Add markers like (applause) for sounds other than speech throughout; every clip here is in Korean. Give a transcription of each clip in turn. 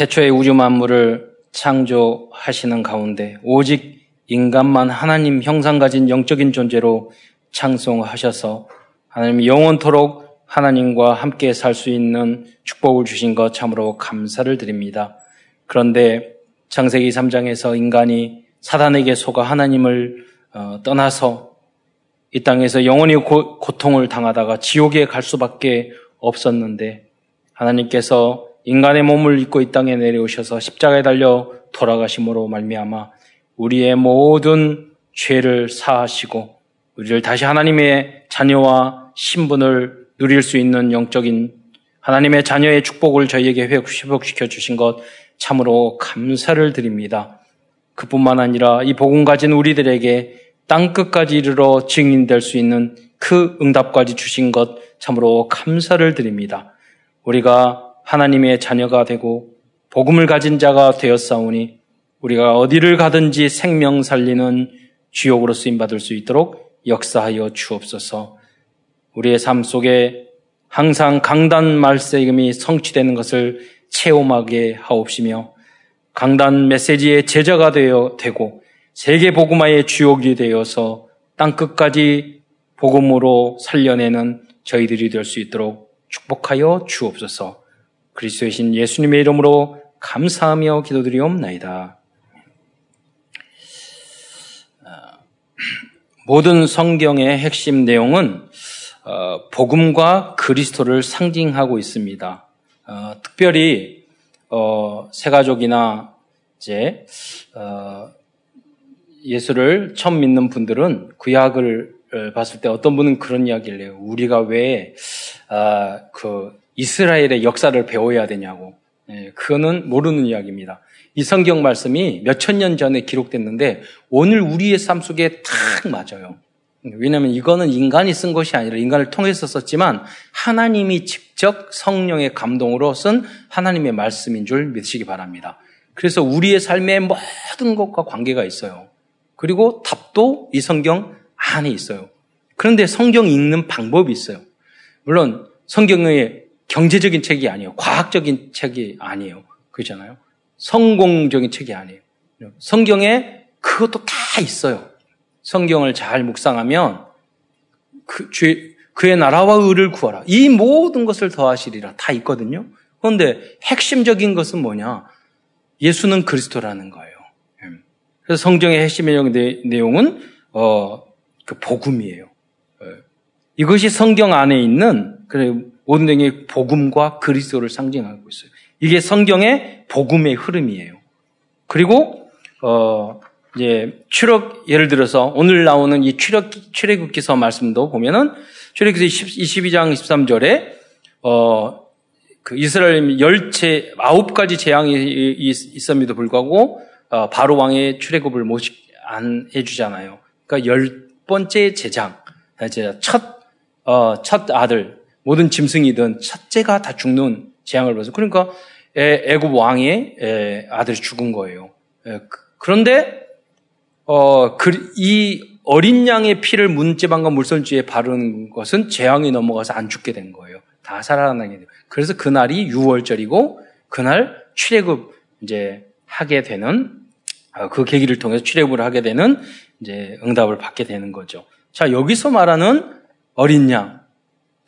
태초에 우주 만물을 창조하시는 가운데 오직 인간만 하나님 형상 가진 영적인 존재로 창송하셔서 하나님 영원토록 하나님과 함께 살 수 있는 축복을 주신 것 참으로 감사를 드립니다. 그런데 창세기 3장에서 인간이 사단에게 속아 하나님을 어, 떠나서 이 땅에서 영원히 고, 고통을 당하다가 지옥에 갈 수밖에 없었는데 하나님께서 인간의 몸을 입고 이 땅에 내려오셔서 십자가에 달려 돌아가심으로 말미암아 우리의 모든 죄를 사하시고 우리를 다시 하나님의 자녀와 신분을 누릴 수 있는 영적인 하나님의 자녀의 축복을 저희에게 회복시켜 주신 것 참으로 감사를 드립니다. 그뿐만 아니라 이 복음 가진 우리들에게 땅 끝까지 이르러 증인될 수 있는 그 응답까지 주신 것 참으로 감사를 드립니다. 우리가 하나님의 자녀가 되고 복음을 가진 자가 되었사오니 우리가 어디를 가든지 생명 살리는 주역으로 쓰임 받을 수 있도록 역사하여 주옵소서. 우리의 삶 속에 항상 강단 말씀이 성취되는 것을 체험하게 하옵시며 강단 메시지의 제자가 되어 되고 세계 복음화의 주역이 되어서 땅 끝까지 복음으로 살려내는 저희들이 될 수 있도록 축복하여 주옵소서. 그리스도의 신 예수님의 이름으로 감사하며 기도드리옵나이다. 모든 성경의 핵심 내용은 어, 복음과 그리스도를 상징하고 있습니다. 어, 특별히 어, 세가족이나 이제 어, 예수를 처음 믿는 분들은 구약을 어, 봤을 때 어떤 분은 그런 이야기를 해요. 우리가 왜그 아, 이스라엘의 역사를 배워야 되냐고. 예, 그거는 모르는 이야기입니다. 이 성경 말씀이 몇천 년 전에 기록됐는데 오늘 우리의 삶 속에 탁 맞아요. 왜냐하면 이거는 인간이 쓴 것이 아니라 인간을 통해서 썼지만 하나님이 직접 성령의 감동으로 쓴 하나님의 말씀인 줄 믿으시기 바랍니다. 그래서 우리의 삶의 모든 것과 관계가 있어요. 그리고 답도 이 성경 안에 있어요. 그런데 성경 읽는 방법이 있어요. 물론 성경의 경제적인 책이 아니에요. 과학적인 책이 아니에요. 그렇잖아요. 성공적인 책이 아니에요. 성경에 그것도 다 있어요. 성경을 잘 묵상하면 그, 주, 그의 나라와 의를 구하라. 이 모든 것을 더하시리라. 다 있거든요. 그런데 핵심적인 것은 뭐냐? 예수는 그리스도라는 거예요. 예. 그래서 성경의 핵심의 내용은 어, 그 복음이에요. 예. 이것이 성경 안에 있는 내용의 복음과 그리스도를 상징하고 있어요. 이게 성경의 복음의 흐름이에요. 그리고 어, 이제 출력 예를 들어서 오늘 나오는 이 출력 출애굽기서 말씀도 보면은 출애굽기 22장 13절에 어, 그 이스라엘 열채 아홉 가지 재앙이 있음에도 불구하고 어, 바로 왕의 출애굽을 못안 해주잖아요. 그러니까 열 번째 제장, 첫, 어, 첫 아들, 모든 짐승이든 첫째가 다 죽는 재앙을 받아서 그러니까 애굽 왕의 아들이 죽은 거예요. 그, 그런데 어, 그, 이 어린 양의 피를 문제방과 물선주에 바르는 것은 재앙이 넘어가서 안 죽게 된 거예요. 다 살아나게 돼요. 그래서 그날이 6월절이고 그날 출애굽 이제 하게 되는 어, 그 계기를 통해서 출애굽을 하게 되는 이제 응답을 받게 되는 거죠. 자 여기서 말하는 어린 양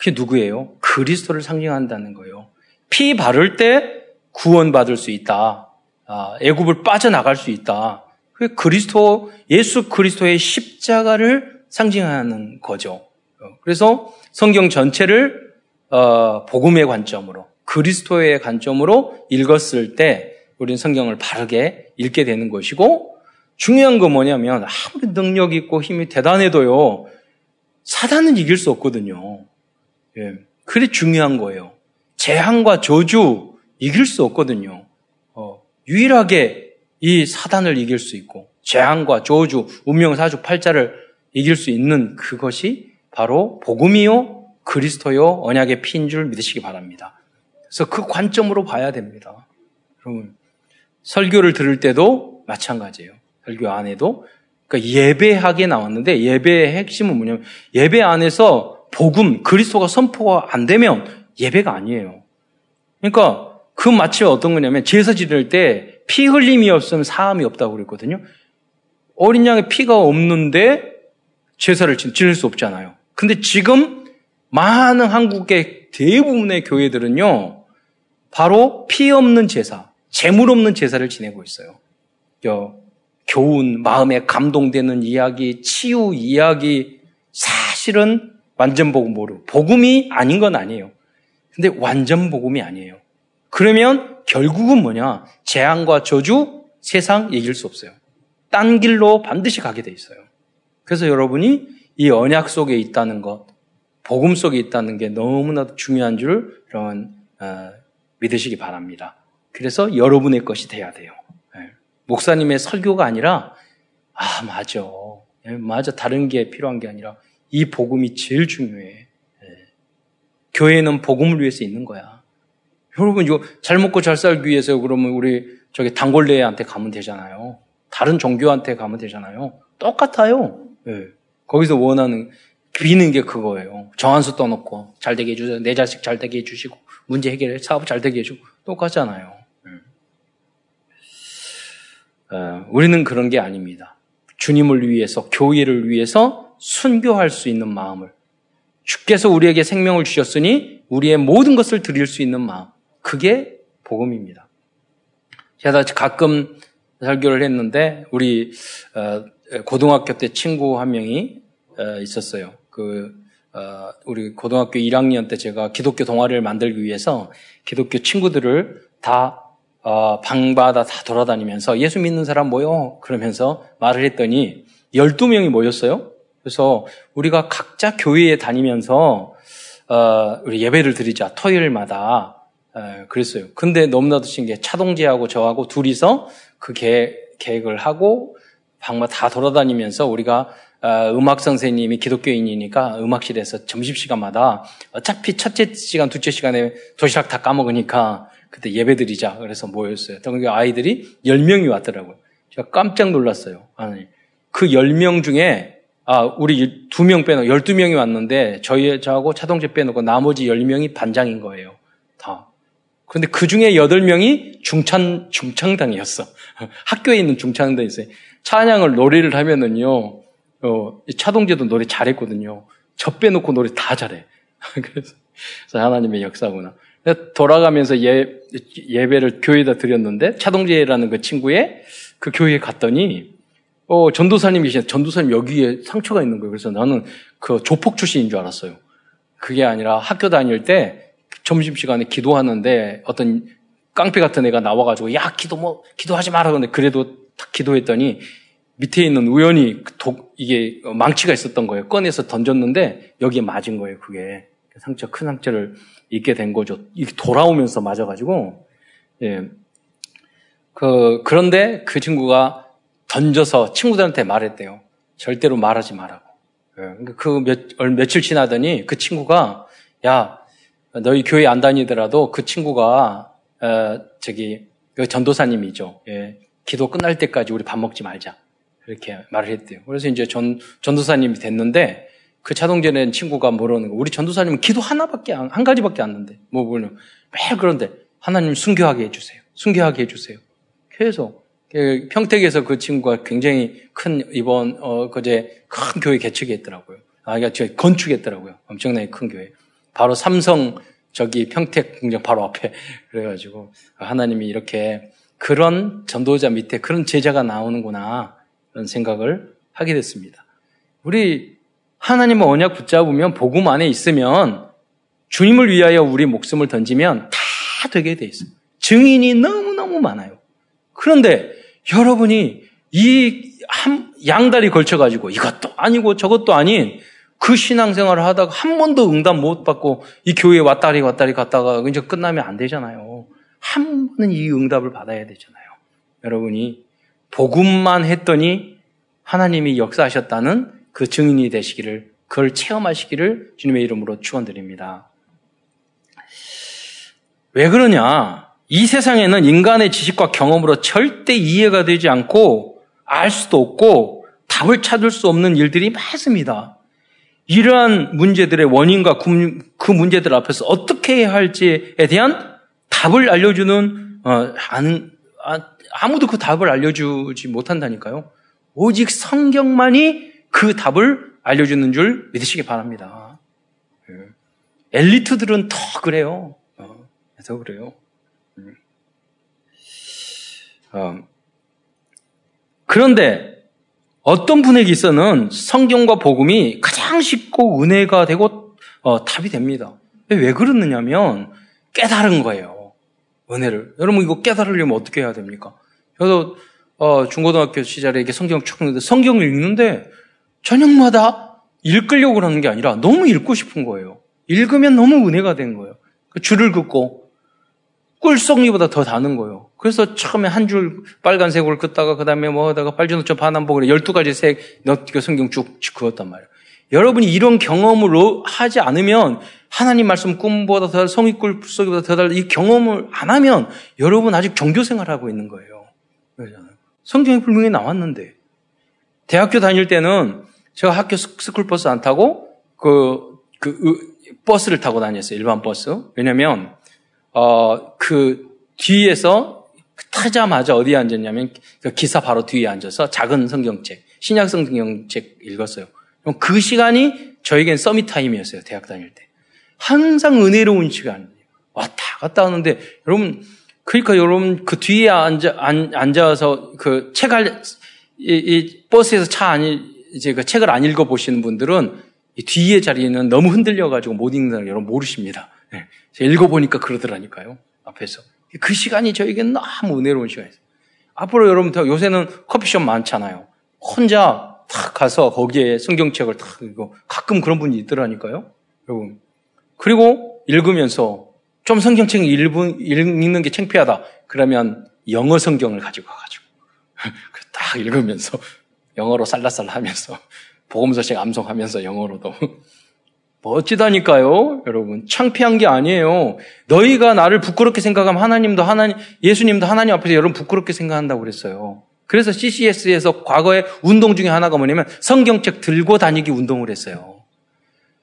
그게 누구예요? 그리스도를 상징한다는 거예요. 피 바를 때 구원받을 수 있다. 아, 애굽을 빠져나갈 수 있다. 그 그리스도, 예수 그리스도의 십자가를 상징하는 거죠. 그래서 성경 전체를 어, 복음의 관점으로 그리스도의 관점으로 읽었을 때 우리는 성경을 바르게 읽게 되는 것이고 중요한 건 뭐냐면 아무리 능력 있고 힘이 대단해도요 사단은 이길 수 없거든요. 예, 그게 중요한 거예요. 재앙과 저주 이길 수 없거든요. 어, 유일하게 이 사단을 이길 수 있고 재앙과 저주, 운명 사주 팔자를 이길 수 있는 그것이 바로 복음이요 그리스도요 언약의 피인 줄 믿으시기 바랍니다. 그래서 그 관점으로 봐야 됩니다. 여러분 설교를 들을 때도 마찬가지예요. 설교 안에도 그러니까 예배하게 나왔는데 예배의 핵심은 뭐냐면 예배 안에서 복음 그리스도가 선포가 안 되면 예배가 아니에요. 그러니까 그 마치 어떤 거냐면 제사 지낼 때피 흘림이 없으면 사함이 없다고 그랬거든요. 어린 양의 피가 없는데 제사를 지낼 수 없잖아요. 근데 지금 많은 한국의 대부분의 교회들은요, 바로 피 없는 제사, 재물 없는 제사를 지내고 있어요. 교훈, 마음에 감동되는 이야기, 치유 이야기, 사실은 완전 복음 모르. 복음이 아닌 건 아니에요. 근데 완전 복음이 아니에요. 그러면 결국은 뭐냐? 재앙과 저주, 세상 이길 수 없어요. 딴 길로 반드시 가게 돼 있어요. 그래서 여러분이 이 언약 속에 있다는 것, 복음 속에 있다는 게 너무나도 중요한 줄 여러분 어, 믿으시기 바랍니다. 그래서 여러분의 것이 돼야 돼요. 네. 목사님의 설교가 아니라 아 맞아, 네, 맞아 다른 게 필요한 게 아니라 이 복음이 제일 중요해. 네. 교회는 복음을 위해서 있는 거야. 여러분 이거 잘 먹고 잘 살기 위해서 그러면 우리 저기 단골레한테 가면 되잖아요. 다른 종교한테 가면 되잖아요. 똑같아요. 네. 거기서 원하는 비는 게 그거예요. 정한수 떠놓고 잘 되게 해주세요. 내 자식 잘 되게 해주시고 문제 해결해 사업 잘 되게 해주고 똑같잖아요. 어, 우리는 그런 게 아닙니다. 주님을 위해서 교회를 위해서 순교할 수 있는 마음을 주께서 우리에게 생명을 주셨으니 우리의 모든 것을 드릴 수 있는 마음 그게 복음입니다. 제가 가끔 설교를 했는데 우리 어, 고등학교 때 친구 한 명이 어, 있었어요. 그 어, 우리 고등학교 1학년 때 제가 기독교 동아리를 만들기 위해서 기독교 친구들을 다 방마다 다 돌아다니면서 예수 믿는 사람 모여 그러면서 말을 했더니 12명이 모였어요. 그래서 우리가 각자 교회에 다니면서 우리 예배를 드리자 토요일마다 그랬어요. 근데 너무나도 신기해. 차동재하고 저하고 둘이서 그 계획, 계획을 하고 방마 다 돌아다니면서 우리가 어, 음악 선생님이 기독교인이니까 음악실에서 점심시간마다 어차피 첫째 시간, 둘째 시간에 도시락 다 까먹으니까 그때 예배 드리자. 그래서 모였어요. 그러니 아이들이 10명이 왔더라고요. 제가 깜짝 놀랐어요. 아니, 그 10명 중에 아, 우리 2명 빼놓고 12명이 왔는데 저희 저하고 차동재 빼놓고 나머지 10명이 반장인 거예요. 다. 그런데 그 중에 8명이 중창, 중창당이었어. (laughs) 학교에 있는 중창당이 있어요. 찬양을 노래를 하면은요, 어, 차동재도 노래 잘했거든요. 저 빼놓고 노래 다 잘해. (laughs) 그래서, 하나님의 역사구나. 돌아가면서 예, 예배를 교회에다 드렸는데, 차동재라는 그 친구의 그 교회에 갔더니, 어, 전도사님이 계신, 전도사님 여기에 상처가 있는 거예요. 그래서 나는 그 조폭 출신인 줄 알았어요. 그게 아니라 학교 다닐 때 점심시간에 기도하는데 어떤 깡패 같은 애가 나와가지고, 야, 기도 뭐, 기도하지 마라. 근데 그래도 딱 기도했더니 밑에 있는 우연히 그 독, 이게 망치가 있었던 거예요. 꺼내서 던졌는데 여기에 맞은 거예요, 그게. 상처, 큰 상처를 입게 된 거죠. 이게 돌아오면서 맞아가지고, 예. 그, 그런데 그 친구가 던져서 친구들한테 말했대요. 절대로 말하지 말라고. 예. 그러니까 그 몇, 며칠 지나더니 그 친구가, 야, 너희 교회 안 다니더라도 그 친구가, 어, 저기, 그 전도사님이죠. 예. 기도 끝날 때까지 우리 밥 먹지 말자. 이렇게 말을 했대요. 그래서 이제 전, 전도사님이 됐는데 그 차동전에 친구가 뭐라는 거 우리 전도사님은 기도 하나밖에 안, 한 가지밖에 안 는데 뭐 뭐는 매일 그런데 하나님 순교하게 해주세요. 순교하게 해주세요. 계속 그 평택에서 그 친구가 굉장히 큰 이번 어 그제 큰 교회 개척이 했더라고요. 아, 그러니까 건축했더라고요. 엄청나게 큰 교회. 바로 삼성 저기 평택 공장 바로 앞에 (laughs) 그래가지고 하나님이 이렇게 그런 전도자 밑에 그런 제자가 나오는구나. 그런 생각을 하게 됐습니다. 우리 하나님의 언약 붙잡으면 복음 안에 있으면 주님을 위하여 우리 목숨을 던지면 다 되게 돼 있어요. 증인이 너무너무 많아요. 그런데 여러분이 이 한, 양다리 걸쳐 가지고 이것도 아니고 저것도 아닌 그 신앙생활을 하다가 한 번도 응답 못 받고 이 교회에 왔다리 왔다리 갔다가 이제 끝나면 안 되잖아요. 한 번은 이 응답을 받아야 되잖아요. 여러분이 복음만 했더니 하나님이 역사하셨다는 그 증인이 되시기를, 그걸 체험하시기를 주님의 이름으로 축원드립니다. 왜 그러냐? 이 세상에는 인간의 지식과 경험으로 절대 이해가 되지 않고 알 수도 없고 답을 찾을 수 없는 일들이 많습니다. 이러한 문제들의 원인과 그 문제들 앞에서 어떻게 해야 할지에 대한 답을 알려주는 어, 아, 아무도 그 답을 알려주지 못한다니까요. 오직 성경만이 그 답을 알려주는 줄 믿으시기 바랍니다. 예. 엘리트들은 더 그래요. 어, 더 그래요. 음. 어, 그런데 어떤 분에게 있어는 성경과 복음이 가장 쉽고 은혜가 되고 어, 답이 됩니다. 왜 그러느냐면 깨달은 거예요. 은혜를. 여러분 이거 깨달으려면 어떻게 해야 됩니까? 저도 어, 중고등학교 시절에 이렇게 성경 쭉 읽는데 성경을 읽는데 저녁마다 읽으려고 그러는 게 아니라 너무 읽고 싶은 거예요. 읽으면 너무 은혜가 된 거예요. 그 줄을 긋고 꿀송이보다 더 다는 거예요. 그래서 처음에 한 줄 빨간색으로 긋다가 그 다음에 뭐 하다가 빨주노초 반한복을 12가지 색 넣고 성경 쭉 그었단 말이에요. 여러분이 이런 경험으로 하지 않으면 하나님 말씀 꿈보다 더 성의 꿀 속이보다 더 달라 이 경험을 안 하면 여러분 아직 종교 생활하고 있는 거예요. 성경에 분명히 나왔는데 대학교 다닐 때는 제가 학교 스쿨버스 안 타고 그, 그 버스를 타고 다녔어요. 일반 버스. 왜냐면 어, 그 뒤에서 타자마자 어디에 앉았냐면 그 기사 바로 뒤에 앉아서 작은 성경책, 신약 성경책 읽었어요. 그 시간이 저에겐 서밋 타임이었어요. 대학 다닐 때. 항상 은혜로운 시간. 왔다 갔다 하는데 여러분 그러니까 여러분 그 뒤에 앉아 앉 아서 그 책을 이, 이 버스에서 차 아니 이제 그 책을 안 읽어 보시는 분들은 이 뒤에 자리는 너무 흔들려 가지고 못 읽는다는 여러분 모르십니다. 네. 제가 읽어 보니까 그러더라니까요. 앞에서 그 시간이 저에겐 너무 은혜로운 시간이었어요. 앞으로 여러분 요새는 커피숍 많잖아요. 혼자 탁 가서 거기에 성경책을 탁 읽고 가끔 그런 분이 있더라니까요. 여러분 그리고 읽으면서 좀 성경책 읽는 게 창피하다. 그러면 영어 성경을 가지고 가가지고 (laughs) 딱 읽으면서 영어로 살라살라 하면서 복음서책 암송하면서 영어로도 멋지다니까요, 여러분. 창피한 게 아니에요. 너희가 나를 부끄럽게 생각하면 하나님도 하나님, 예수님도 하나님 앞에서 여러분 부끄럽게 생각한다고 그랬어요. 그래서 CCS에서 과거에 운동 중에 하나가 뭐냐면 성경책 들고 다니기 운동을 했어요.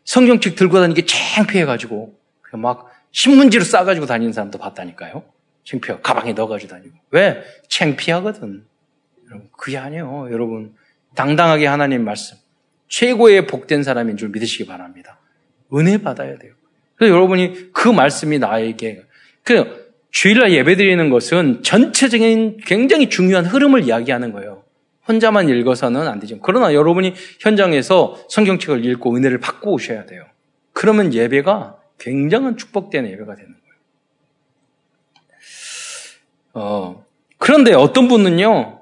성경책 들고 다니기 창피해가지고 막 신문지로 싸가지고 다니는 사람도 봤다니까요. 창피해. 가방에 넣어가지고 다니고. 왜? 창피하거든. 여러분, 그게 아니에요. 여러분, 당당하게 하나님 말씀. 최고의 복된 사람인 줄 믿으시기 바랍니다. 은혜 받아야 돼요. 그래서 여러분이 그 말씀이 나에게, 그, 주일날 예배 드리는 것은 전체적인 굉장히 중요한 흐름을 이야기하는 거예요. 혼자만 읽어서는 안 되죠. 그러나 여러분이 현장에서 성경책을 읽고 은혜를 받고 오셔야 돼요. 그러면 예배가 굉장한 축복된 예배가 되는 거예요. 어, 그런데 어떤 분은요,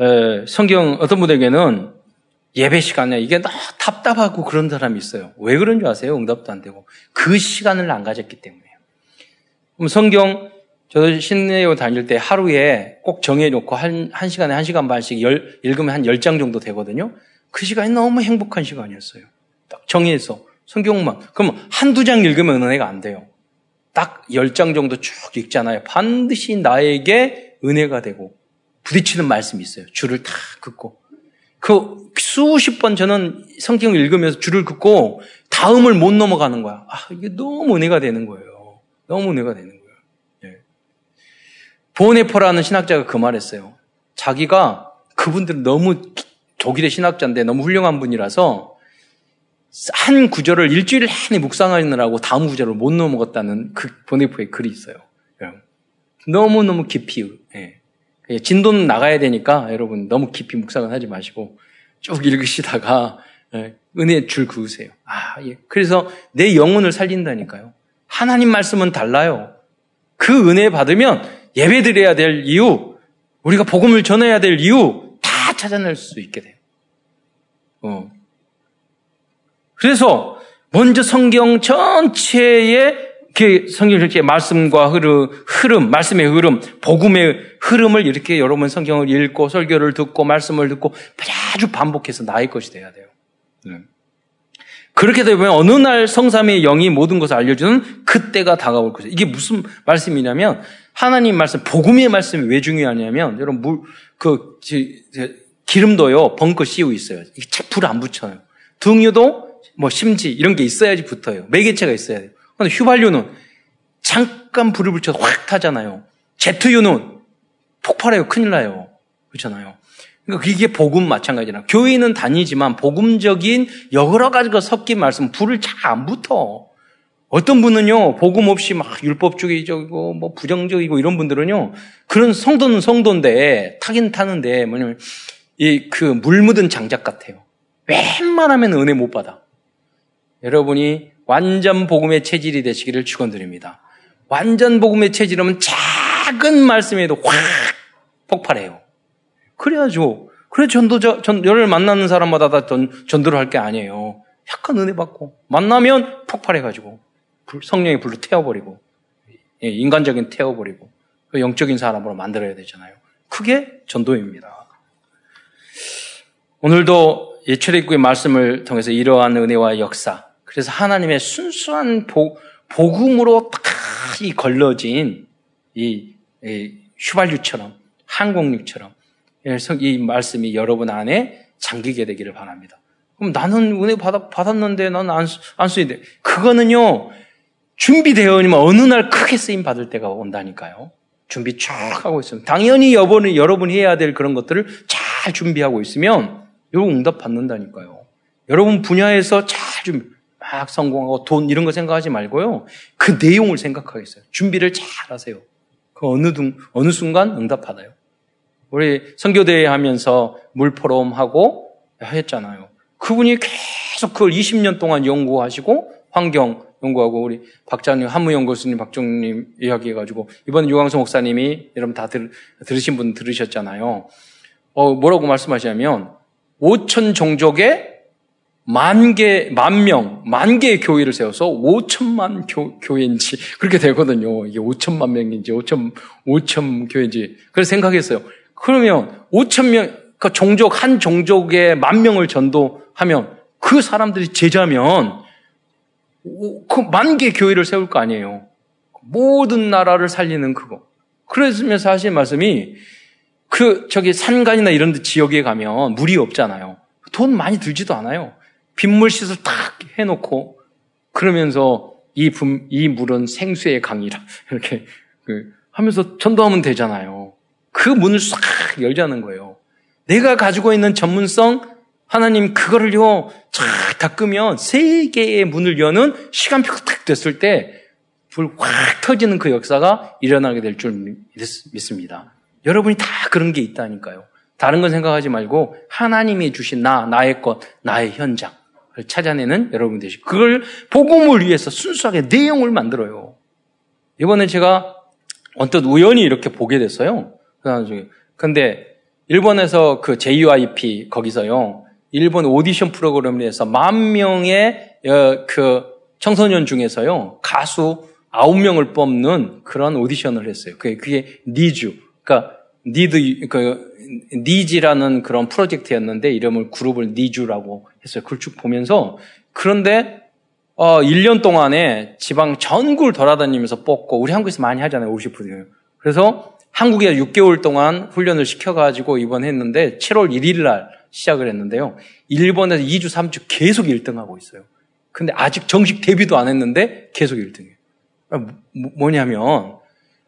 에, 성경, 어떤 분에게는 예배 시간에 이게 너무 답답하고 그런 사람이 있어요. 왜 그런 줄 아세요? 응답도 안 되고. 그 시간을 안 가졌기 때문에요. 그럼 성경, 저도 신내요 다닐 때 하루에 꼭 정해놓고 한, 한 시간에 한 시간 반씩 열, 읽으면 한 열 장 정도 되거든요. 그 시간이 너무 행복한 시간이었어요. 딱 정해서. 성경만. 그럼 한두 장 읽으면 은혜가 안 돼요. 딱 열 장 정도 쭉 읽잖아요. 반드시 나에게 은혜가 되고 부딪히는 말씀이 있어요. 줄을 탁 긋고. 그 수십 번 저는 성경을 읽으면서 줄을 긋고 다음을 못 넘어가는 거야. 아, 이게 너무 은혜가 되는 거예요. 너무 은혜가 되는 거예요. 예. 보네퍼라는 신학자가 그 말했어요. 자기가 그분들은 너무 독일의 신학자인데 너무 훌륭한 분이라서 한 구절을 일주일 내내 묵상하느라고 다음 구절을 못 넘어갔다는 그 보네포의 글이 있어요. 너무너무 깊이, 예. 진도는 나가야 되니까 여러분 너무 깊이 묵상은 하지 마시고 쭉 읽으시다가 예. 은혜 줄 그으세요. 아, 예. 그래서 내 영혼을 살린다니까요. 하나님 말씀은 달라요. 그 은혜 받으면 예배 드려야 될 이유, 우리가 복음을 전해야 될 이유 다 찾아낼 수 있게 돼요. 어. 그래서 먼저 성경 전체의 그 성경 전체의 말씀과 흐름, 흐름, 말씀의 흐름, 복음의 흐름을 이렇게 여러분 성경을 읽고 설교를 듣고 말씀을 듣고 아주 반복해서 나의 것이 돼야 돼요. 네. 그렇게 되면 어느 날 성삼의 영이 모든 것을 알려주는 그때가 다가올 것이에요. 이게 무슨 말씀이냐면 하나님 말씀, 복음의 말씀이 왜 중요하냐면 여러분 물, 그 기름도요 벙커 씌우 있어요. 이게 불안 붙여요. 등유도 뭐 심지 이런 게 있어야지 붙어요. 매개체가 있어야 돼요. 근데 휘발유는 잠깐 불을 붙여서 확 타잖아요. 제트유는 폭발해요. 큰일 나요. 그렇잖아요. 그러니까 이게 복음 마찬가지나 교회는 다니지만 복음적인 여러 가지가 섞인 말씀 불을 잘 안 붙어. 어떤 분은요 복음 없이 막 율법주의적이고 뭐 부정적이고 이런 분들은요 그런 성도는 성도인데 타긴 타는데 뭐냐면 이 그 물 묻은 장작 같아요. 웬만하면 은혜 못 받아. 여러분이 완전 복음의 체질이 되시기를 축원드립니다. 완전 복음의 체질이면 작은 말씀에도 확 폭발해요. 그래야죠. 그래 전도자 전여를 만나는 사람마다 다 전, 전도를 할 게 아니에요. 약간 은혜 받고 만나면 폭발해가지고 성령의 불로 태워버리고 예, 인간적인 태워버리고 그 영적인 사람으로 만들어야 되잖아요. 그게 전도입니다. 오늘도 이 출애굽의 말씀을 통해서 이러한 은혜와 역사 그래서 하나님의 순수한 복, 복음으로 딱이 걸러진 이, 이 휘발유처럼 항공유처럼 이 말씀이 여러분 안에 잠기게 되기를 바랍니다. 그럼 나는 은혜 받, 받았는데 나는 안, 안 돼. 그거는요, 준비되어 있면 어느 날 크게 쓰임 받을 때가 온다니까요. 준비 쭉 하고 있으면. 당연히 여러분이, 여러분이 해야 될 그런 것들을 잘 준비하고 있으면 여러분 응답 받는다니까요. 여러분 분야에서 잘 준비, 막 성공하고 돈 이런 거 생각하지 말고요. 그 내용을 생각하겠어요. 준비를 잘 하세요. 그 어느, 둥, 어느 순간 응답 받아요. 우리 선교대회 하면서 물포럼하고 했잖아요. 그분이 계속 그걸 20년 동안 연구하시고 환경 연구하고 우리 박자님 한무영 교수님 박종님 이야기해가지고 이번 유광수 목사님이 여러분 다 들, 들으신 분 들으셨잖아요. 어, 뭐라고 말씀하시냐면 5천 종족의 만 개, 만 명, 만 개의 교회를 세워서 5천만 교, 교회인지 그렇게 되거든요. 이게 5천만 명인지 5천, 5천 교회인지. 그래서 생각했어요. 그러면 5천 명, 그 종족, 한 종족의 만 명을 전도하면 그 사람들이 제자면 그 만 개 교회를 세울 거 아니에요. 모든 나라를 살리는 그거. 그러면서 하신 말씀이 그 저기 산간이나 이런 데 지역에 가면 물이 없잖아요. 돈 많이 들지도 않아요. 빗물 시설 딱 해놓고 그러면서 이, 분, 이 물은 생수의 강이라 (laughs) 이렇게 그 하면서 전도하면 되잖아요. 그 문을 싹 열자는 거예요. 내가 가지고 있는 전문성 하나님 그거를요 쫙 닦으면 세 개의 문을 여는 시간표가 딱 됐을 때 불 확 터지는 그 역사가 일어나게 될 줄 믿습니다. 여러분이 다 그런 게 있다니까요. 다른 건 생각하지 말고 하나님이 주신 나, 나의 것, 나의 현장을 찾아내는 여러분 되시고 그걸 복음을 위해서 순수하게 내용을 만들어요. 이번에 제가 언뜻 우연히 이렇게 보게 됐어요. 근데 일본에서 그 JYP 거기서요. 일본 오디션 프로그램에서 만 명의 어, 그 청소년 중에서요. 가수 아홉 명을 뽑는 그런 오디션을 했어요. 그게, 그게 니주. 그러니까 니드 그 니지라는 그런 프로젝트였는데 이름을 그룹을 니주라고 했어요. 그걸 쭉 보면서 그런데 어 1년 동안에 지방 전국을 돌아다니면서 뽑고 우리 한국에서 많이 하잖아요. 50%. 그래서 한국에 6개월 동안 훈련을 시켜 가지고 이번 했는데 7월 1일 날 시작을 했는데요. 일본에서 2주, 3주 계속 1등하고 있어요. 근데 아직 정식 데뷔도 안 했는데 계속 1등이에요. 뭐, 뭐냐면,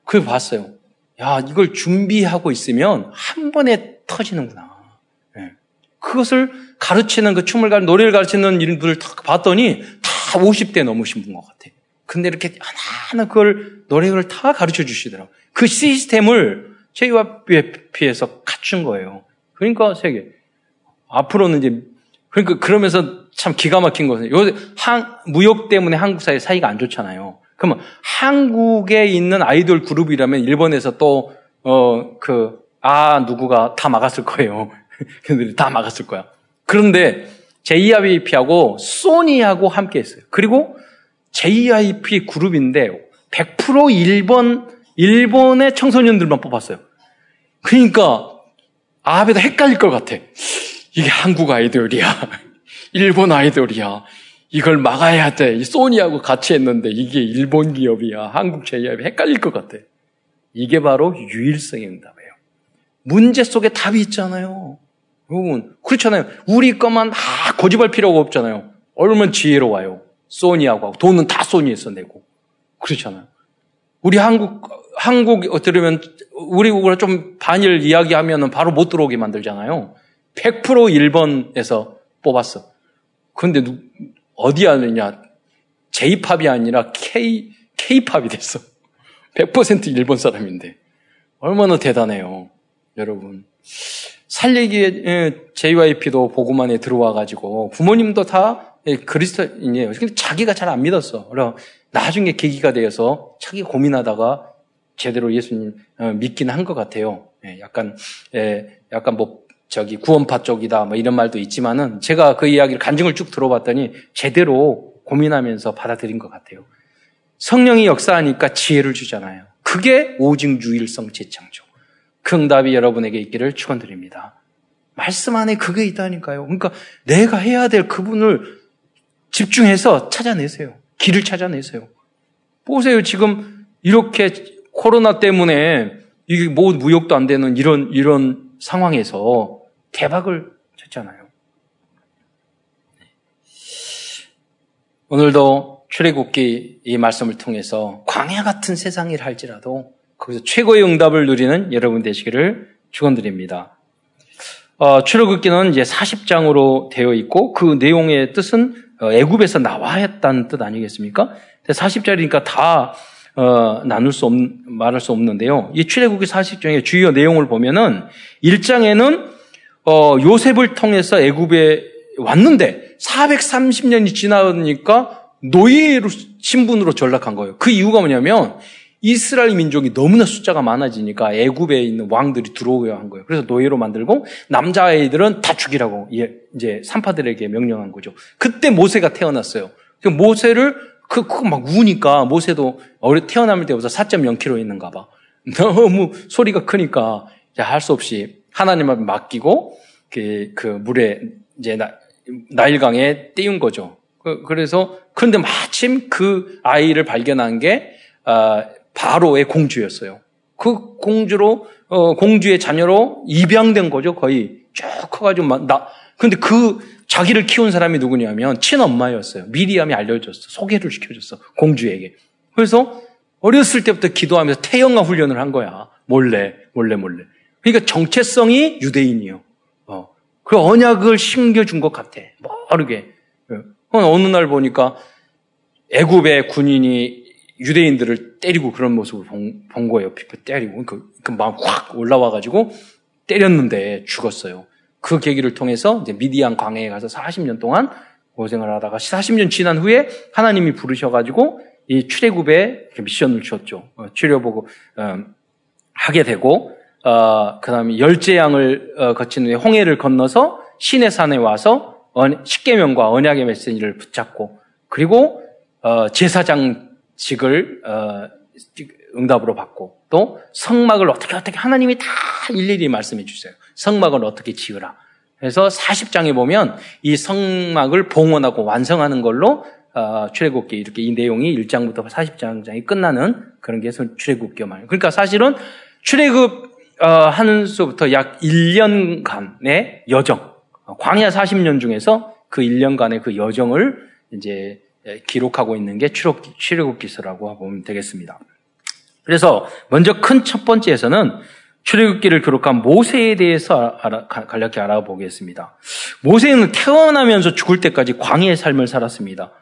그걸 봤어요. 야, 이걸 준비하고 있으면 한 번에 터지는구나. 네. 그것을 가르치는 그 춤을 가르 노래를 가르치는 분을 딱 봤더니 다 50대 넘으신 분 것 같아. 근데 이렇게 하나하나 그걸 노래를 다 가르쳐 주시더라고요. 그 시스템을 JYP에서 갖춘 거예요. 그러니까 세계. 앞으로는 이제, 그러니까 그러면서 참 기가 막힌 것은, 요, 한, 무역 때문에 한국 사회 사이가 안 좋잖아요. 그러면 한국에 있는 아이돌 그룹이라면 일본에서 또, 어, 그, 아, 누구가 다 막았을 거예요. (laughs) 걔들이 다 막았을 거야. 그런데 JYP하고 소니하고 함께 했어요. 그리고 JYP 그룹인데 100% 일본 일본의 청소년들만 뽑았어요. 그러니까 아베도 헷갈릴 것 같아. 이게 한국 아이돌이야. (laughs) 일본 아이돌이야. 이걸 막아야 돼. 소니하고 같이 했는데 이게 일본 기업이야. 한국 제이압이 헷갈릴 것 같아. 이게 바로 유일성의 응답이에요. 문제 속에 답이 있잖아요. 여러분, 그렇잖아요. 우리 것만 다 고집할 필요가 없잖아요. 얼마나 지혜로워요. 소니하고 돈은 다 소니에서 내고. 그렇잖아요. 우리 한국, 한국 들으면 우리 국어를 좀 반일 이야기하면 바로 못 들어오게 만들잖아요. 100% 일본에서 뽑았어. 근데 누, 어디 하느냐? J-팝이 아니라 K, K-팝이 됐어. 100% 일본 사람인데. 얼마나 대단해요. 여러분. 살리기에 JYP도 보고만에 들어와가지고 부모님도 다 그리스도인이에요. 근데 자기가 잘 안 믿었어. 나중에 계기가 되어서 자기 고민하다가 제대로 예수님 어, 믿긴 한 것 같아요. 예, 약간 예, 약간 뭐 저기 구원파 쪽이다 뭐 이런 말도 있지만은 제가 그 이야기를 간증을 쭉 들어봤더니 제대로 고민하면서 받아들인 것 같아요. 성령이 역사하니까 지혜를 주잖아요. 그게 오직 유일성 재창조. 그 응답이 여러분에게 있기를 축원드립니다. 말씀 안에 그게 있다니까요. 그러니까 내가 해야 될 그분을 집중해서 찾아내세요. 길을 찾아내세요. 보세요. 지금 이렇게 코로나 때문에 이게 뭐 무역도 안 되는 이런 이런 상황에서 대박을 쳤잖아요. 오늘도 출애굽기 이 말씀을 통해서 광야 같은 세상일 할지라도 거기서 최고의 응답을 누리는 여러분 되시기를 축원드립니다. 어, 출애굽기는 이제 40장으로 되어 있고 그 내용의 뜻은 어, 애굽에서 나와야 했다는 뜻 아니겠습니까? 40장이니까 다 어, 나눌 수 없, 말할 수 없는데요. 이 출애굽기 40장의 주요 내용을 보면은 1장에는 어, 요셉을 통해서 애굽에 왔는데 430년이 지나니까 노예로 신분으로 전락한 거예요. 그 이유가 뭐냐면 이스라엘 민족이 너무나 숫자가 많아지니까 애굽에 있는 왕들이 들어오야 한 거예요. 그래서 노예로 만들고 남자아이들은 다 죽이라고 이제 산파들에게 명령한 거죠. 그때 모세가 태어났어요. 그 모세를 그, 그막 우니까 모세도 어려 태어날 때부터 4.0kg 있는가 봐. (laughs) 너무 소리가 크니까 할 수 없이 하나님을 맡기고 그, 그 물에 이제 나, 나일강에 띄운 거죠. 그, 래서 그런데 마침 그 아이를 발견한 게 아, 바로의 공주였어요. 그 공주로 어, 공주의 자녀로 입양된 거죠. 거의 쭉 커가지고 나 근데 그 자기를 키운 사람이 누구냐면 친엄마였어요. 미리암이 알려줬어. 소개를 시켜줬어. 공주에게. 그래서 어렸을 때부터 기도하면서 태영아 훈련을 한 거야. 몰래, 몰래, 몰래. 그러니까 정체성이 유대인이요. 어. 그 언약을 심겨준 것 같아. 모르게. 어, 어느 날 보니까 애굽의 군인이 유대인들을 때리고 그런 모습을 본, 본 거예요. 피피 때리고. 그, 그 마음 확 올라와가지고 때렸는데 죽었어요. 그 계기를 통해서 이제 미디안 광해에 가서 40년 동안 고생을 하다가 40년 지난 후에 하나님이 부르셔가지고 이 출애굽에 미션을 주었죠. 어, 출애보고 어, 하게 되고 어, 그 다음에 열재양을 어, 거친 후에 홍해를 건너서 신의 산에 와서 십계명과 언약의 메시지를 붙잡고 그리고 어, 제사장직을 어, 응답으로 받고 또 성막을 어떻게 어떻게 하나님이 다 일일이 말씀해 주세요. 성막을 어떻게 지으라. 그래서 40장에 보면 이 성막을 봉헌하고 완성하는 걸로 어, 출애굽기 이렇게 이 내용이 1장부터 40장이 끝나는 그런 게 출애굽기 말. 그러니까 사실은 출애굽 어, 하는 수부터 약 1년간의 여정, 광야 40년 중에서 그 1년간의 그 여정을 이제 기록하고 있는 게 출애굽기서라고 보면 되겠습니다. 그래서 먼저 큰 첫 번째에서는 출애굽기를 기록한 모세에 대해서 알아, 간략히 알아보겠습니다. 모세는 태어나면서 죽을 때까지 광야의 삶을 살았습니다.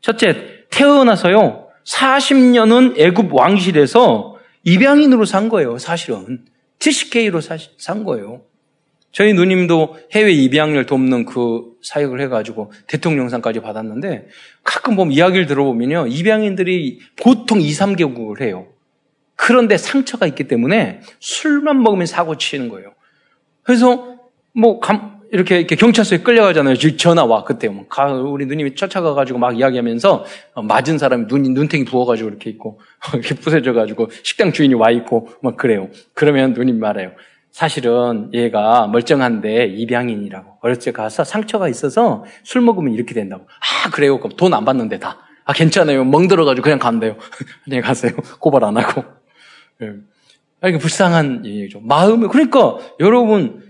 첫째, 태어나서요 40년은 애굽 왕실에서 입양인으로 산 거예요. 사실은 TCK로 산 거예요. 저희 누님도 해외 입양을 돕는 그 사역을 해가지고 대통령상까지 받았는데 가끔 보면 이야기를 들어보면요. 입양인들이 보통 2, 3개국을 해요. 그런데 상처가 있기 때문에 술만 먹으면 사고 치는 거예요. 그래서 뭐 감, 이렇게, 이렇게 경찰서에 끌려가잖아요. 전화 와 그때 뭐 가, 우리 누님이 쫓아가가지고 막 이야기하면서 어, 맞은 사람이 눈 눈탱이 부어가지고 이렇게 있고 (laughs) 이렇게 부서져가지고 식당 주인이 와 있고 막 그래요. 그러면 누님 말해요. 사실은 얘가 멀쩡한데 입양인이라고 어렸을 때 가서 상처가 있어서 술 먹으면 이렇게 된다고. 아 그래요. 그럼 돈 안 받는데 다. 아 괜찮아요. 멍들어가지고 그냥 간대요. 그냥 (laughs) 가세요. 고발 안 하고. 예. 아, 이게 불쌍한 얘기죠. 마음에, 그러니까 여러분,